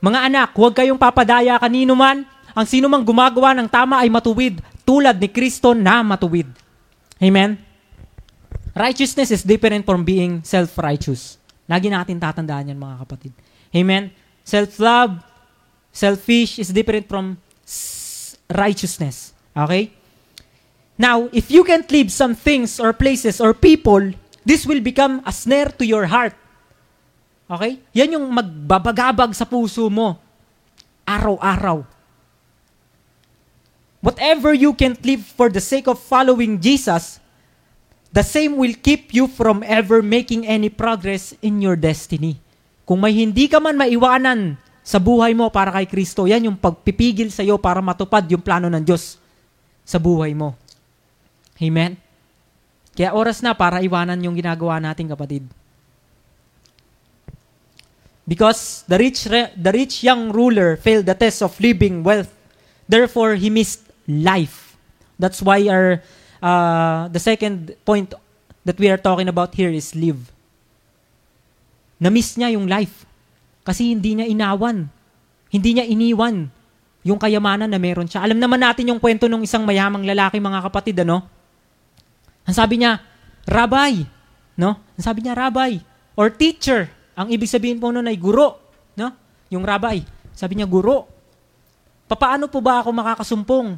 Mga anak, huwag kayong papadaya kanino man. Ang sino mang gumagawa ng tama ay matuwid, tulad ni Kristo na matuwid. Amen? Righteousness is different from being self-righteous. Lagi natin tatandaan yan, mga kapatid. Amen? Self-love, selfish is different from righteousness. Okay? Now, if you can't leave some things or places or people, this will become a snare to your heart. Okay? Yan yung magbabagabag sa puso mo. Araw-araw. Whatever you can't live for the sake of following Jesus, the same will keep you from ever making any progress in your destiny. Kung may hindi ka man maiwanan sa buhay mo para kay Kristo, yan yung pagpipigil sa iyo para matupad yung plano ng Diyos sa buhay mo. Amen? Kaya oras na para iwanan yung ginagawa nating kapatid. Because the rich, the rich young ruler failed the test of living wealth. Therefore, he missed life. That's why our uh, the second point that we are talking about here is live. Na-miss niya yung life. Kasi hindi niya inawan. Hindi niya iniwan yung kayamanan na meron siya. Alam naman natin yung kwento ng isang mayamang lalaki, mga kapatid, ano? Ang sabi niya, Rabbi. No? Ang sabi niya, Rabbi. Or teacher. Ang ibig sabihin po noon ay guro. No? Yung rabbi. Sabi niya, guro. Papaano po ba ako makakasumpong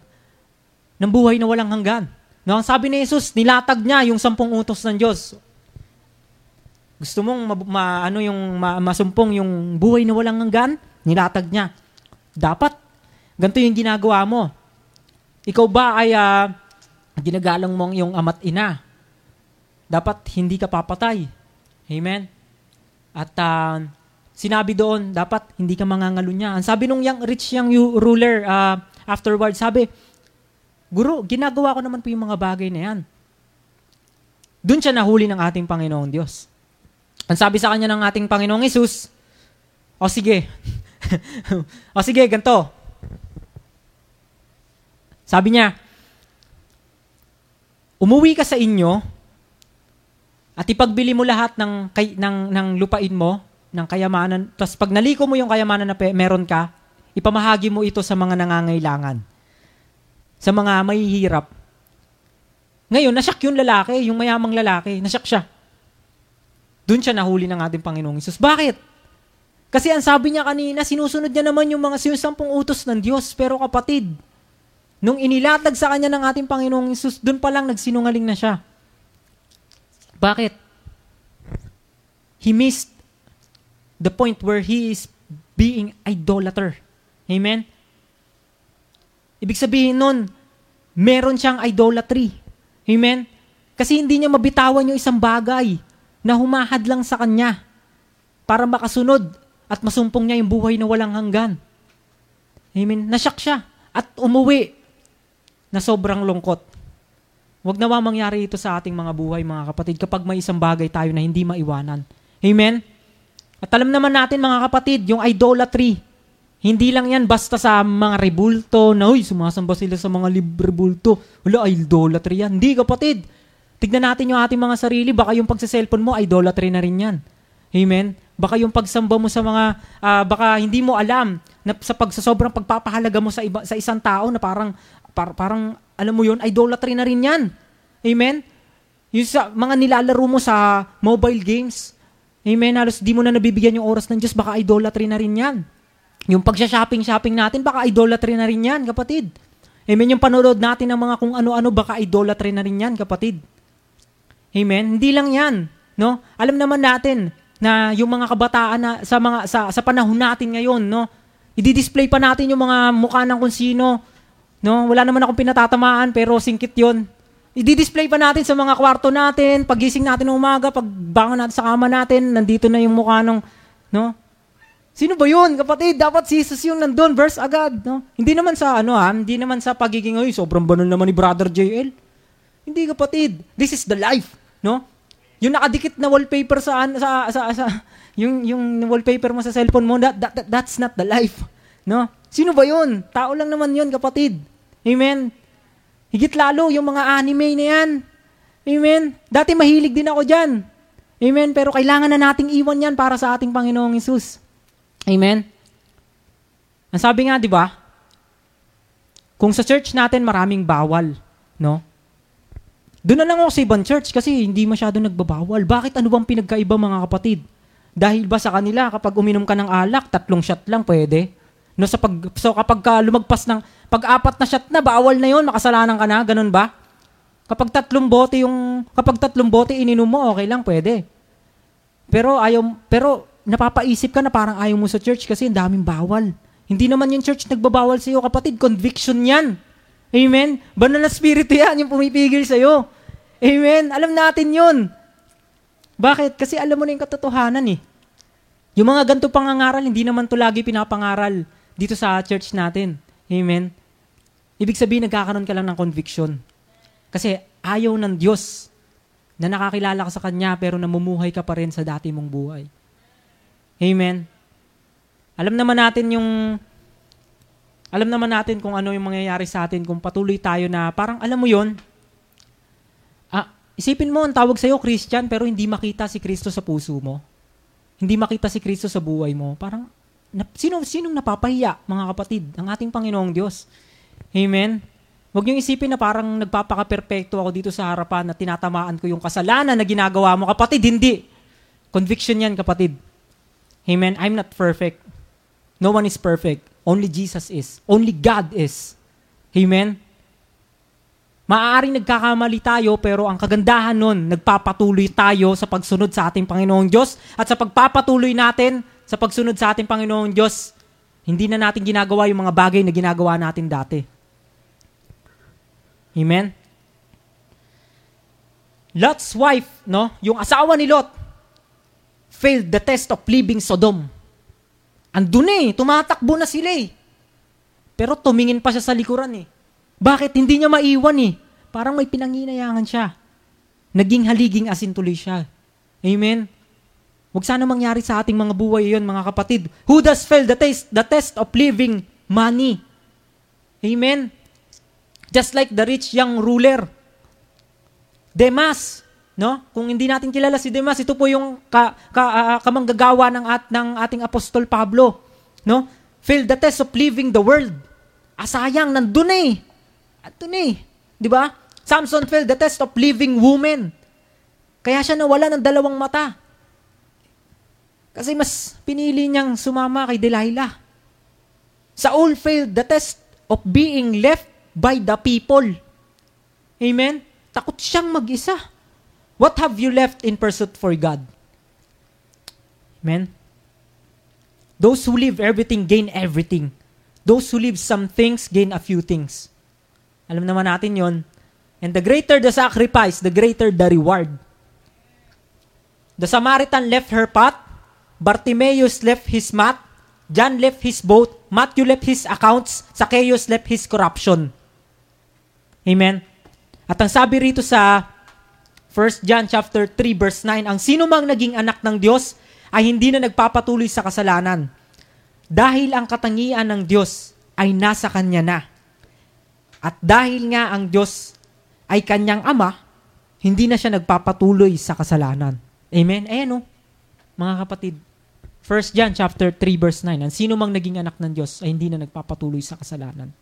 ng buhay na walang hanggan? No, ang sabi ni Jesus, nilatag niya yung sampung utos ng Diyos. Gusto mong ma, ma, ano yung ma, masumpong yung buhay na walang hanggan? Nilatag niya. Dapat ganito yung ginagawa mo. Ikaw ba ay uh, ginagalang mo ang iyong ama't ina. Dapat hindi ka papatay. Amen? At uh, sinabi doon, dapat hindi ka mangangalunya. Ang sabi nung young, rich young ruler uh, afterward, sabi, Guru, ginagawa ko naman po yung mga bagay na yan. Doon siya nahuli ng ating Panginoong Diyos. Ang sabi sa kanya ng ating Panginoong Yesus, o sige, o sige, ganito. Sabi niya, umuwi ka sa inyo at ipagbili mo lahat ng, kay, ng, ng lupain mo, ng kayamanan. Tapos pag naliko mo yung kayamanan na pe, meron ka, ipamahagi mo ito sa mga nangangailangan. Sa mga mahihirap. Ngayon, nasyak yung lalaki, yung mayamang lalaki. Nasyak siya. Doon siya nahuli ng ating Panginoong Isus. Bakit? Kasi ang sabi niya kanina, sinusunod niya naman yung mga sinusampung utos ng Diyos. Pero kapatid, Nung inilatag sa kanya ng ating Panginoong Isus, doon pa lang nagsinungaling na siya. Bakit? He missed the point where he is being idolater. Amen? Ibig sabihin nun, meron siyang idolatry. Amen? Kasi hindi niya mabitawan yung isang bagay na humahad lang sa kanya para makasunod at masumpong niya yung buhay na walang hanggan. Amen? Nasyak siya at umuwi na sobrang lungkot. Huwag nawa mangyari ito sa ating mga buhay, mga kapatid, kapag may isang bagay tayo na hindi maiwanan. Amen? At alam naman natin, mga kapatid, yung idolatry, hindi lang yan basta sa mga rebulto na, uy, sumasamba sila sa mga rebulto. Wala, idolatry yan. Hindi, kapatid. Tignan natin yung ating mga sarili, baka yung pagsa-cellphone mo, idolatry na rin yan. Amen? Baka yung pagsamba mo sa mga, uh, baka hindi mo alam na sa pag sa sobrang pagpapahalaga mo sa iba sa isang tao na parang par, parang, alam mo yun, idolatry na rin yan. Amen? Yung sa mga nilalaro mo sa mobile games, Amen? Halos di mo na nabibigyan yung oras ng Diyos, baka idolatry na rin yan. Yung pagsha-shopping-shopping natin, baka idolatry na rin yan, kapatid. Amen? Yung panonood natin ng mga kung ano-ano, baka idolatry na rin yan, kapatid. Amen? Hindi lang yan. No? Alam naman natin na yung mga kabataan na sa mga sa, sa panahon natin ngayon, no? I-display pa natin yung mga mukha ng kung sino, No? Wala naman akong pinatatamaan, pero singkit yon. I-display pa natin sa mga kwarto natin, pagising natin ng umaga, pagbangon natin sa kama natin, nandito na yung mukha ng, no? Sino ba yun, kapatid? Dapat si Jesus yung nandun, verse agad, no? Hindi naman sa, ano ha, hindi naman sa pagiging, ay, sobrang banal naman ni Brother JL. Hindi, kapatid. This is the life, no? Yung nakadikit na wallpaper sa, sa, sa, sa yung, yung wallpaper mo sa cellphone mo, that, that, that, that's not the life, no? Sino ba yun? Tao lang naman yun, kapatid. Amen? Higit lalo yung mga anime na yan. Amen? Dati mahilig din ako dyan. Amen? Pero kailangan na nating iwan yan para sa ating Panginoong Isus. Amen? Ang sabi nga, di ba? Kung sa church natin maraming bawal, no? Doon na lang ako sa ibang church kasi hindi masyado nagbabawal. Bakit ano bang pinagkaiba mga kapatid? Dahil ba sa kanila kapag uminom ka ng alak, tatlong shot lang pwede? No, sa pag, so kapag ka lumagpas ng, pag-apat na shot na, bawal na yon makasalanan ka na, ganun ba? Kapag tatlong bote yung, kapag tatlong bote ininom mo, okay lang, pwede. Pero ayaw, pero napapaisip ka na parang ayaw mo sa church kasi ang daming bawal. Hindi naman yung church nagbabawal sa iyo, kapatid. Conviction yan. Amen? Banal na spirito yan, yung pumipigil sa iyo. Amen? Alam natin yun. Bakit? Kasi alam mo na yung katotohanan eh. Yung mga ganito pangangaral, hindi naman to lagi pinapangaral dito sa church natin. Amen? Ibig sabihin, nagkakaroon ka lang ng conviction. Kasi ayaw ng Diyos na nakakilala ka sa Kanya pero namumuhay ka pa rin sa dati mong buhay. Amen? Alam naman natin yung alam naman natin kung ano yung mangyayari sa atin kung patuloy tayo na parang alam mo yon ah, isipin mo ang tawag sa'yo Christian pero hindi makita si Kristo sa puso mo. Hindi makita si Kristo sa buhay mo. Parang na, sino, sinong napapahiya, mga kapatid? Ang ating Panginoong Diyos. Amen? Huwag niyong isipin na parang nagpapaka-perfecto ako dito sa harapan na tinatamaan ko yung kasalanan na ginagawa mo. Kapatid, hindi. Conviction yan, kapatid. Amen? I'm not perfect. No one is perfect. Only Jesus is. Only God is. Amen? Maaaring nagkakamali tayo pero ang kagandahan nun, nagpapatuloy tayo sa pagsunod sa ating Panginoong Diyos at sa pagpapatuloy natin sa pagsunod sa ating Panginoong Diyos, hindi na natin ginagawa yung mga bagay na ginagawa natin dati. Amen? Lot's wife, no, yung asawa ni Lot, failed the test of leaving Sodom. Andun eh, tumatakbo na sila eh. Pero tumingin pa siya sa likuran eh. Bakit? Hindi niya maiwan eh. Parang may pinanginayangan siya. Naging haliging asin tuloy siya. Amen? Huwag sana mangyari sa ating mga buhay yon mga kapatid. Who does fail the test, the test of living money? Amen? Just like the rich young ruler. Demas, no? Kung hindi natin kilala si Demas, ito po yung ka, ka, uh, kamanggagawa ng, at, ng ating apostol Pablo. No? Failed the test of living the world. Asayang, nandun eh. Andun eh. Di ba? Samson failed the test of living woman. Kaya siya nawala ng dalawang mata. Kasi mas pinili niyang sumama kay Delilah. Saul failed the test of being left by the people. Amen? Takot siyang mag-isa. What have you left in pursuit for God? Amen? Those who leave everything gain everything. Those who leave some things gain a few things. Alam naman natin yon. And the greater the sacrifice, the greater the reward. The Samaritan left her pot. Bartimaeus left his mat. John left his boat. Matthew left his accounts. Zacchaeus left his corruption. Amen? At ang sabi rito sa 1 John chapter 3 verse 9, ang sino mang naging anak ng Diyos ay hindi na nagpapatuloy sa kasalanan dahil ang katangian ng Diyos ay nasa Kanya na. At dahil nga ang Diyos ay Kanyang Ama, hindi na siya nagpapatuloy sa kasalanan. Amen? Ayan o, mga kapatid. 1 John chapter 3 verse 9, ang sino mang naging anak ng Diyos ay hindi na nagpapatuloy sa kasalanan.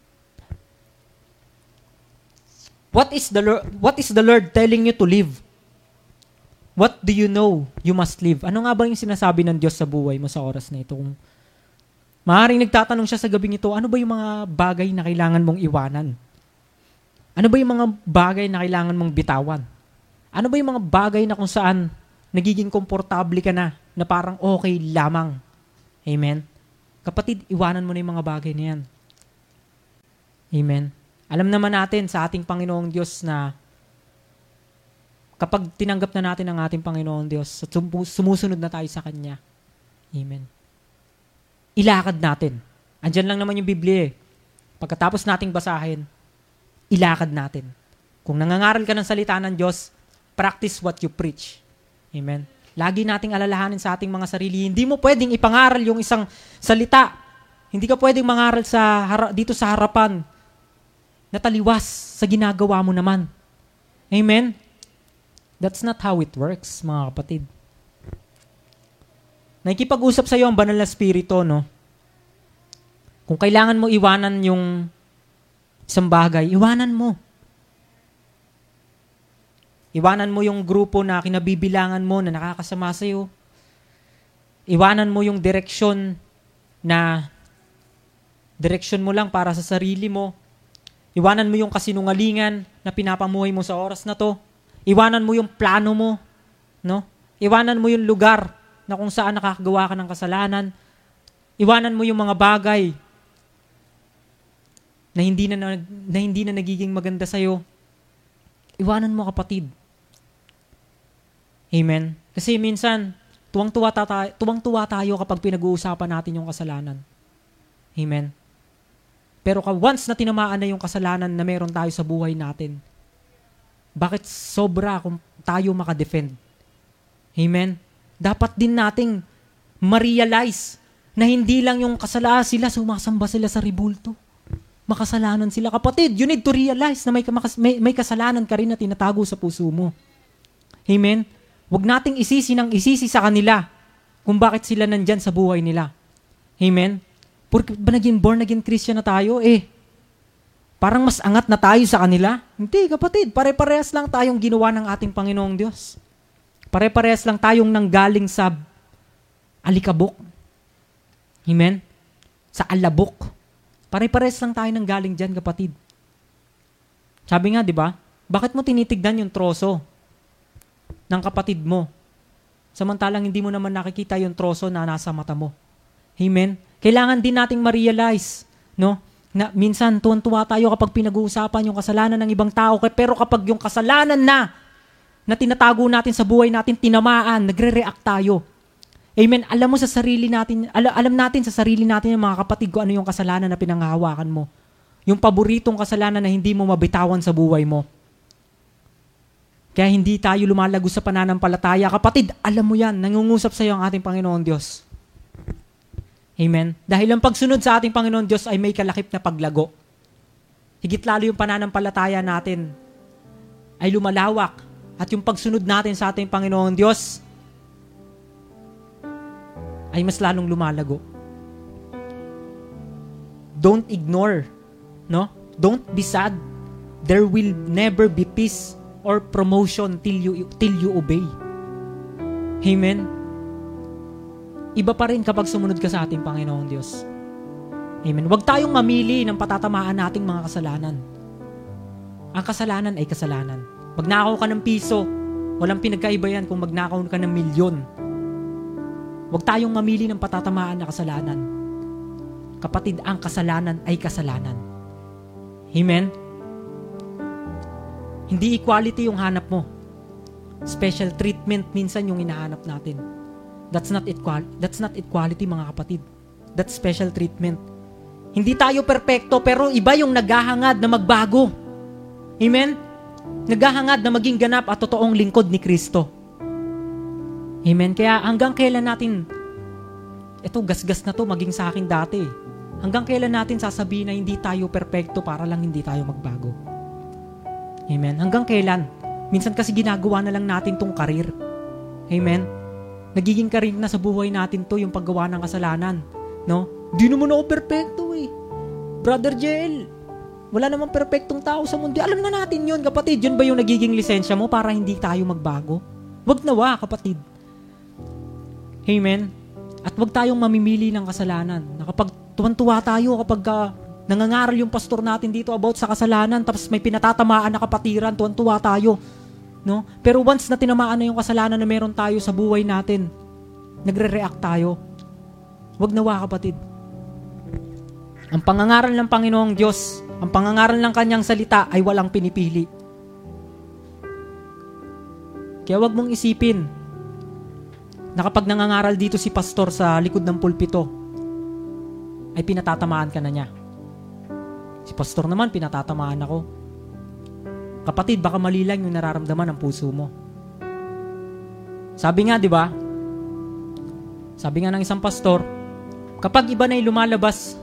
What is the Lord, what is the Lord telling you to live? What do you know you must live? Ano nga ba yung sinasabi ng Diyos sa buhay mo sa oras na ito? Kung Maaaring nagtatanong siya sa gabing ito, ano ba yung mga bagay na kailangan mong iwanan? Ano ba yung mga bagay na kailangan mong bitawan? Ano ba yung mga bagay na kung saan nagiging komportable ka na, na parang okay lamang? Amen? Kapatid, iwanan mo na yung mga bagay na yan. Amen? Alam naman natin sa ating Panginoong Diyos na kapag tinanggap na natin ang ating Panginoong Diyos sumusunod na tayo sa Kanya, Amen ilakad natin. Andyan lang naman yung Biblia eh. Pagkatapos nating basahin, ilakad natin. Kung nangangaral ka ng salita ng Diyos, practice what you preach. Amen. Lagi nating alalahanin sa ating mga sarili, hindi mo pwedeng ipangaral yung isang salita. Hindi ka pwedeng mangaral sa dito sa harapan na taliwas sa ginagawa mo naman. Amen? That's not how it works, mga kapatid. Nakikipag-usap sa iyo ang banal na spirito, no? Kung kailangan mo iwanan yung isang bagay, iwanan mo. Iwanan mo yung grupo na kinabibilangan mo na nakakasama sa iyo. Iwanan mo yung direksyon na direksyon mo lang para sa sarili mo. Iwanan mo yung kasinungalingan na pinapamuhay mo sa oras na to. Iwanan mo yung plano mo, no? Iwanan mo yung lugar na kung saan nakakagawa ka ng kasalanan. Iwanan mo yung mga bagay na hindi na, na, hindi na nagiging maganda sa'yo. Iwanan mo kapatid. Amen? Kasi minsan, tuwang-tuwa, tayo, tuwang-tuwa tayo kapag pinag-uusapan natin yung kasalanan. Amen? Pero once na tinamaan na yung kasalanan na meron tayo sa buhay natin, bakit sobra kung tayo makadefend? Amen? dapat din nating ma-realize na hindi lang yung kasalanan sila, sumasamba sila sa ribulto. Makasalanan sila. Kapatid, you need to realize na may, may, may kasalanan ka rin na tinatago sa puso mo. Amen? Huwag nating isisi ng isisi sa kanila kung bakit sila nandyan sa buhay nila. Amen? Porque ba naging born again Christian na tayo? Eh, parang mas angat na tayo sa kanila? Hindi, kapatid. Pare-parehas lang tayong ginawa ng ating Panginoong Diyos. Pare-parehas lang tayong nanggaling sa alikabok. Amen? Sa alabok. Pare-parehas lang tayo nanggaling dyan, kapatid. Sabi nga, di ba? Bakit mo tinitignan yung troso ng kapatid mo? Samantalang hindi mo naman nakikita yung troso na nasa mata mo. Amen? Kailangan din nating ma-realize, no? Na minsan, tuwan-tuwa tayo kapag pinag-uusapan yung kasalanan ng ibang tao. Pero kapag yung kasalanan na na tinatago natin sa buhay natin, tinamaan, nagre-react tayo. Amen. Alam mo sa sarili natin, alam, alam natin sa sarili natin yung mga kapatid ko ano yung kasalanan na pinanghahawakan mo. Yung paboritong kasalanan na hindi mo mabitawan sa buhay mo. Kaya hindi tayo lumalago sa pananampalataya. Kapatid, alam mo yan, nangungusap sa iyo ang ating Panginoon Diyos. Amen. Dahil ang pagsunod sa ating Panginoon Diyos ay may kalakip na paglago. Higit lalo yung pananampalataya natin ay lumalawak at yung pagsunod natin sa ating Panginoon Diyos ay mas lalong lumalago. Don't ignore, no? Don't be sad. There will never be peace or promotion till you till you obey. Amen. Iba pa rin kapag sumunod ka sa ating Panginoon Diyos. Amen. Huwag tayong mamili ng patatamaan nating mga kasalanan. Ang kasalanan ay kasalanan. Magnakaw ka ng piso, walang pinagkaiba yan kung magnakaw ka ng milyon Huwag tayong mamili ng patatamaan na kasalanan. Kapatid, ang kasalanan ay kasalanan. Amen? Hindi equality yung hanap mo. Special treatment minsan yung hinahanap natin. That's not equal that's not equality mga kapatid. That's special treatment. Hindi tayo perpekto pero iba yung naghahangad na magbago. Amen? Naghahangad na maging ganap at totoong lingkod ni Kristo. Amen. Kaya hanggang kailan natin, ito gasgas na to maging sa akin dati. Hanggang kailan natin sasabihin na hindi tayo perpekto para lang hindi tayo magbago. Amen. Hanggang kailan? Minsan kasi ginagawa na lang natin tong karir. Amen. Nagiging karir na sa buhay natin to yung paggawa ng kasalanan. No? Di naman ako perpekto eh. Brother Jel, wala namang perpektong tao sa mundo. Alam na natin yun, kapatid. Yun ba yung nagiging lisensya mo para hindi tayo magbago? Wag nawa, kapatid. Amen? At wag tayong mamimili ng kasalanan. Na tuwan-tuwa tayo kapag uh, nangangaral yung pastor natin dito about sa kasalanan tapos may pinatatamaan na kapatiran, tuwan-tuwa tayo. No? Pero once na tinamaan na yung kasalanan na meron tayo sa buhay natin, nagre-react tayo. Wag nawa kapatid. Ang pangangaral ng Panginoong Diyos, ang pangangaral ng kanyang salita ay walang pinipili. Kaya wag mong isipin na kapag nangangaral dito si pastor sa likod ng pulpito, ay pinatatamaan ka na niya. Si pastor naman, pinatatamaan ako. Kapatid, baka mali lang yung nararamdaman ng puso mo. Sabi nga, di ba? Sabi nga ng isang pastor, kapag iba na yung lumalabas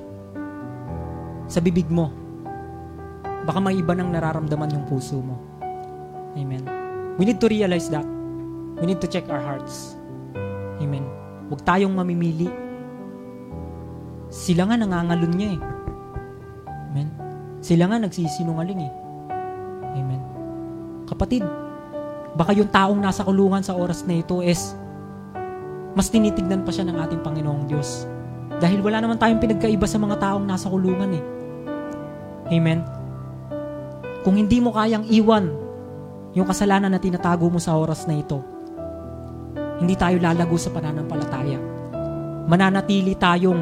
sa bibig mo, baka may iba nang nararamdaman yung puso mo. Amen. We need to realize that. We need to check our hearts. Amen. Huwag tayong mamimili. Sila nga nangangalun niya eh. Amen. Sila nga nagsisinungaling eh. Kapatid, baka yung taong nasa kulungan sa oras na ito is mas tinitignan pa siya ng ating Panginoong Diyos. Dahil wala naman tayong pinagkaiba sa mga taong nasa kulungan eh. Amen. Kung hindi mo kayang iwan yung kasalanan na tinatago mo sa oras na ito, hindi tayo lalago sa pananampalataya. Mananatili tayong,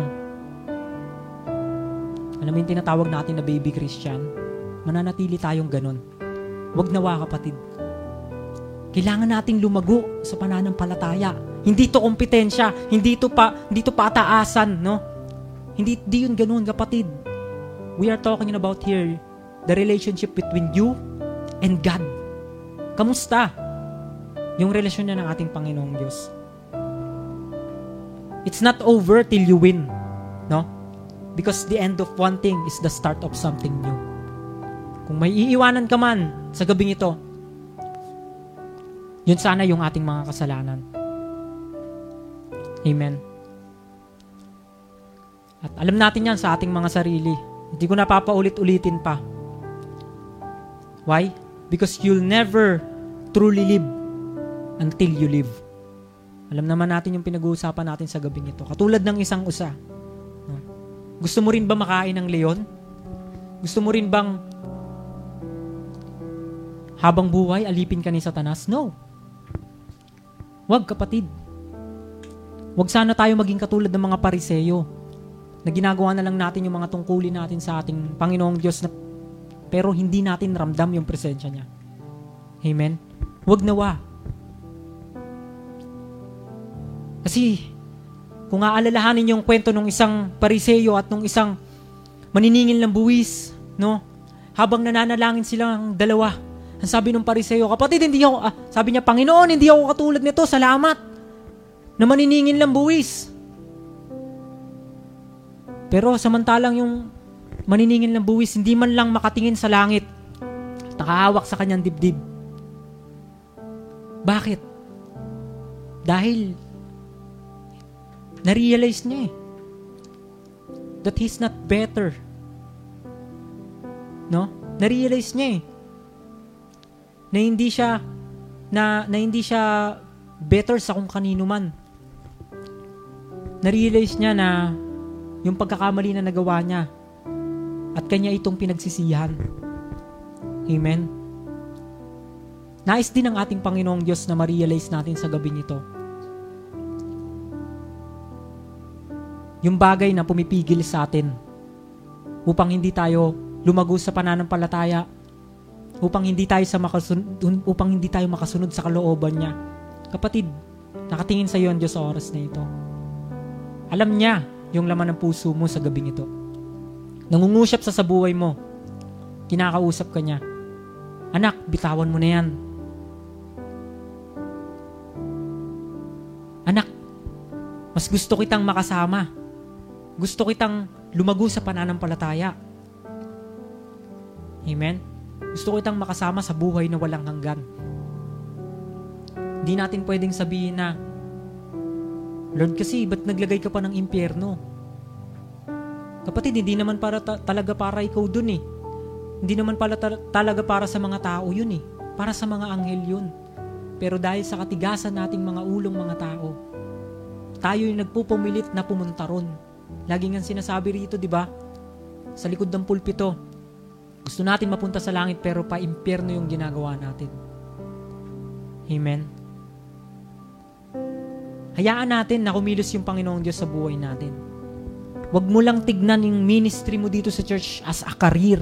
alam mo yung tinatawag natin na baby Christian, mananatili tayong ganun. Huwag nawa kapatid. Kailangan nating lumago sa pananampalataya. Hindi to kompetensya, hindi to pa hindi to pataasan, no? Hindi di yun ganoon, kapatid. We are talking about here the relationship between you and God. Kamusta? Yung relasyon niya ng ating Panginoong Diyos. It's not over till you win. No? Because the end of one thing is the start of something new. Kung may iiwanan ka man sa gabing ito, yun sana yung ating mga kasalanan. Amen. At alam natin yan sa ating mga sarili. Hindi ko napapaulit-ulitin pa. Why? Because you'll never truly live until you live. Alam naman natin yung pinag-uusapan natin sa gabing ito. Katulad ng isang usa. Gusto mo rin ba makain ng leon? Gusto mo rin bang habang buhay alipin ka ni Satanas? No. Wag kapatid. Wag sana tayo maging katulad ng mga pariseyo na ginagawa na lang natin yung mga tungkulin natin sa ating Panginoong Diyos na pero hindi natin ramdam yung presensya niya. Amen? Huwag nawa. Kasi, kung aalalahanin yung kwento ng isang pariseyo at ng isang maniningil ng buwis, no? Habang nananalangin silang dalawa, ang sabi ng pariseyo, kapatid, hindi ako, ah, sabi niya, Panginoon, hindi ako katulad nito, salamat, na maniningil ng buwis. Pero samantalang yung maniningil ng buwis, hindi man lang makatingin sa langit, nakahawak sa kanyang dibdib. Bakit? Dahil na-realize niya eh that he's not better. No? Na-realize niya eh na hindi siya na, na hindi siya better sa kung kanino man. Na-realize niya na yung pagkakamali na nagawa niya at kanya itong pinagsisihan. Amen. Nais din ng ating Panginoong Diyos na ma-realize natin sa gabi nito yung bagay na pumipigil sa atin upang hindi tayo lumago sa pananampalataya, upang hindi tayo sa makasunod, upang hindi tayo makasunod sa kalooban niya. Kapatid, nakatingin sa iyo ang Diyos sa oras na ito. Alam niya yung laman ng puso mo sa gabing ito. Nangungusyap sa sa buhay mo. Kinakausap ka niya. Anak, bitawan mo na yan. Anak, mas gusto kitang makasama gusto kitang lumago sa pananampalataya. Amen? Gusto kitang makasama sa buhay na walang hanggan. Hindi natin pwedeng sabihin na, Lord kasi, ba't naglagay ka pa ng impyerno? Kapatid, hindi naman para ta- talaga para ikaw dun eh. Hindi naman pala ta- talaga para sa mga tao yun eh. Para sa mga anghel yun. Pero dahil sa katigasan nating mga ulong mga tao, tayo yung nagpupumilit na pumunta ron Lagi nga sinasabi rito, di ba? Sa likod ng pulpito, gusto natin mapunta sa langit pero pa impyerno yung ginagawa natin. Amen? Hayaan natin na kumilos yung Panginoong Diyos sa buhay natin. Huwag mo lang tignan yung ministry mo dito sa church as a career.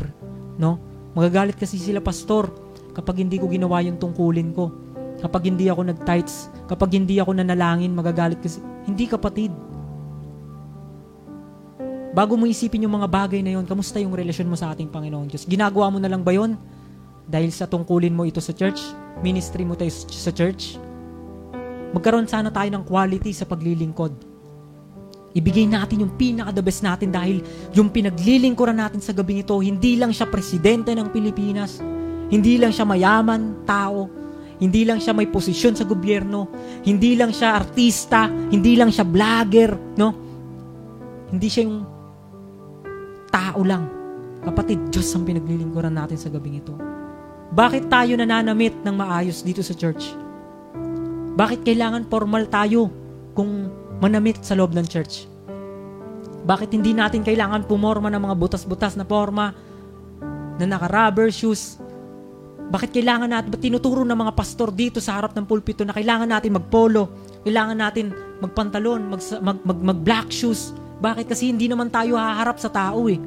No? Magagalit kasi sila, pastor, kapag hindi ko ginawa yung tungkulin ko. Kapag hindi ako nag-tights, kapag hindi ako nanalangin, magagalit kasi. Hindi kapatid. Bago mo isipin yung mga bagay na yon, kamusta yung relasyon mo sa ating Panginoon Diyos? Ginagawa mo na lang ba yon? Dahil sa tungkulin mo ito sa church? Ministry mo tayo sa church? Magkaroon sana tayo ng quality sa paglilingkod. Ibigay natin yung pinaka-the best natin dahil yung pinaglilingkuran natin sa gabing ito, hindi lang siya presidente ng Pilipinas, hindi lang siya mayaman, tao, hindi lang siya may posisyon sa gobyerno, hindi lang siya artista, hindi lang siya vlogger, no? Hindi siya yung tao lang. Kapatid, Diyos ang pinaglilingkuran natin sa gabing ito. Bakit tayo nananamit ng maayos dito sa church? Bakit kailangan formal tayo kung manamit sa loob ng church? Bakit hindi natin kailangan pumorma ng mga butas-butas na forma, na naka-rubber shoes? Bakit kailangan natin, ba't tinuturo ng mga pastor dito sa harap ng pulpito na kailangan natin magpolo, kailangan natin magpantalon, mag, mag, mag, mag black shoes, bakit? Kasi hindi naman tayo haharap sa tao eh.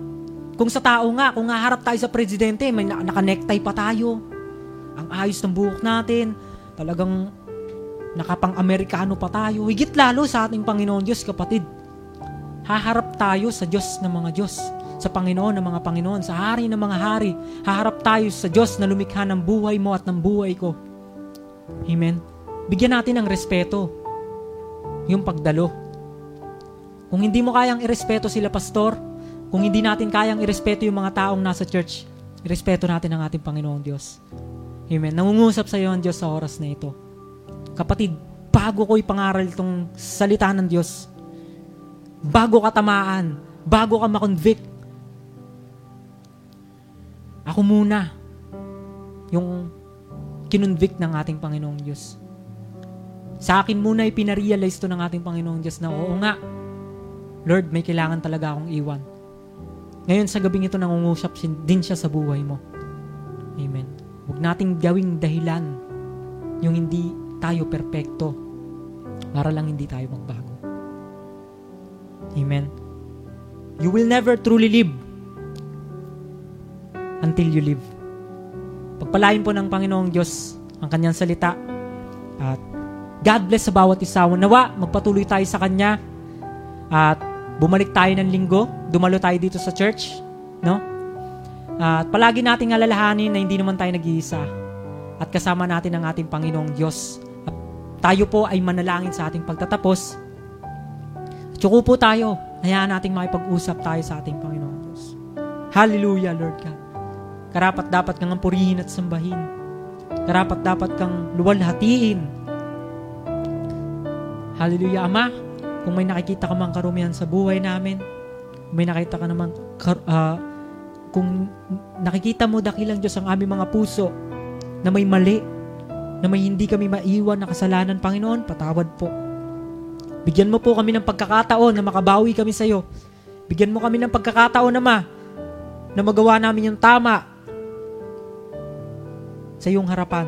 Kung sa tao nga, kung haharap tayo sa presidente, may naka-necktie pa tayo. Ang ayos ng buhok natin. Talagang nakapang-Amerikano pa tayo. Higit lalo sa ating Panginoon Diyos, kapatid. Haharap tayo sa Diyos ng mga Diyos. Sa Panginoon ng mga Panginoon. Sa Hari ng mga Hari. Haharap tayo sa Diyos na lumikha ng buhay mo at ng buhay ko. Amen. Bigyan natin ng respeto. Yung pagdalo kung hindi mo kayang irespeto sila, pastor, kung hindi natin kayang irespeto yung mga taong nasa church, irespeto natin ang ating Panginoong Diyos. Amen. Nangungusap sa iyo ang Diyos sa oras na ito. Kapatid, bago ko ipangaral itong salita ng Diyos, bago ka tamaan, bago ka makonvict, ako muna yung kinonvict ng ating Panginoong Diyos. Sa akin muna ipinarealize to ng ating Panginoong Diyos na oo nga, Lord, may kailangan talaga akong iwan. Ngayon sa gabing ito nangungusap din siya sa buhay mo. Amen. Huwag nating gawing dahilan yung hindi tayo perpekto para lang hindi tayo magbago. Amen. You will never truly live until you live. Pagpalain po ng Panginoong Diyos ang kanyang salita. At God bless sa bawat isa. Nawa, magpatuloy tayo sa Kanya. At bumalik tayo ng linggo. Dumalo tayo dito sa church. No? At palagi nating alalahanin na hindi naman tayo nag-iisa. At kasama natin ang ating Panginoong Diyos. At tayo po ay manalangin sa ating pagtatapos. Tsuko po tayo. Hayaan nating makipag-usap tayo sa ating Panginoong Diyos. Hallelujah, Lord God. Karapat dapat kang purihin at sambahin. Karapat dapat kang luwalhatiin. Hallelujah, Ama. Kung may nakikita ka mang karumihan sa buhay namin, may nakita ka namang, uh, kung nakikita mo dakilang Diyos ang aming mga puso na may mali, na may hindi kami maiwan na kasalanan, Panginoon, patawad po. Bigyan mo po kami ng pagkakataon na makabawi kami sa iyo. Bigyan mo kami ng pagkakataon na ma, na magawa namin yung tama sa iyong harapan.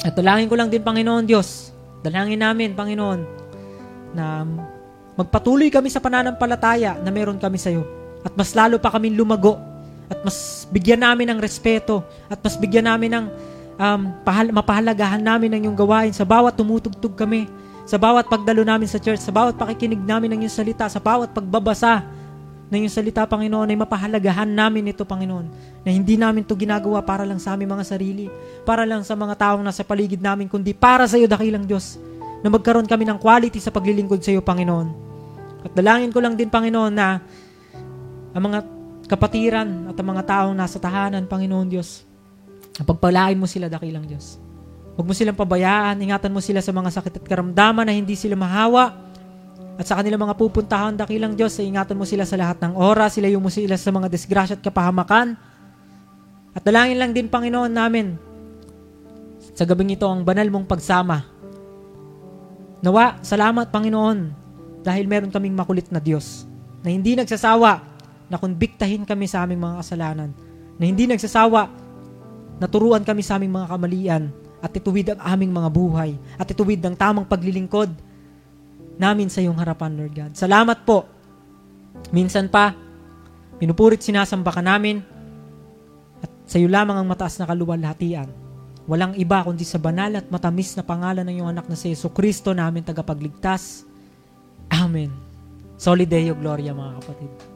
At dalangin ko lang din, Panginoon Diyos, dalangin namin, Panginoon, na magpatuloy kami sa pananampalataya na meron kami sa iyo. At mas lalo pa kami lumago. At mas bigyan namin ng respeto. At mas bigyan namin ng um, pahal- mapahalagahan namin ng iyong gawain sa bawat tumutugtog kami sa bawat pagdalo namin sa church, sa bawat pakikinig namin ng iyong salita, sa bawat pagbabasa ng iyong salita, Panginoon, ay mapahalagahan namin ito, Panginoon, na hindi namin ito ginagawa para lang sa aming mga sarili, para lang sa mga taong nasa paligid namin, kundi para sa iyo, dakilang Diyos, na magkaroon kami ng quality sa paglilingkod sa iyo, Panginoon. At dalangin ko lang din, Panginoon, na ang mga kapatiran at ang mga taong nasa tahanan, Panginoon Diyos, pagpalain mo sila, dakilang Diyos. Huwag mo silang pabayaan, ingatan mo sila sa mga sakit at karamdaman na hindi sila mahawa. At sa kanilang mga pupuntahan, dakilang Diyos, ingatan mo sila sa lahat ng oras, sila mo sila sa mga disgrasya at kapahamakan. At dalangin lang din, Panginoon namin, sa gabing ito ang banal mong pagsama. Nawa, salamat Panginoon, dahil meron kaming makulit na Diyos, na hindi nagsasawa na konbiktahin kami sa aming mga kasalanan, na hindi nagsasawa na turuan kami sa aming mga kamalian, at ituwid ang aming mga buhay at ituwid ang tamang paglilingkod namin sa iyong harapan, Lord God. Salamat po. Minsan pa, pinupurit sinasamba ka namin at sa iyo lamang ang mataas na kaluwalhatian. Walang iba kundi sa banal at matamis na pangalan ng iyong anak na si Yeso Kristo namin tagapagligtas. Amen. Solideo Gloria mga kapatid.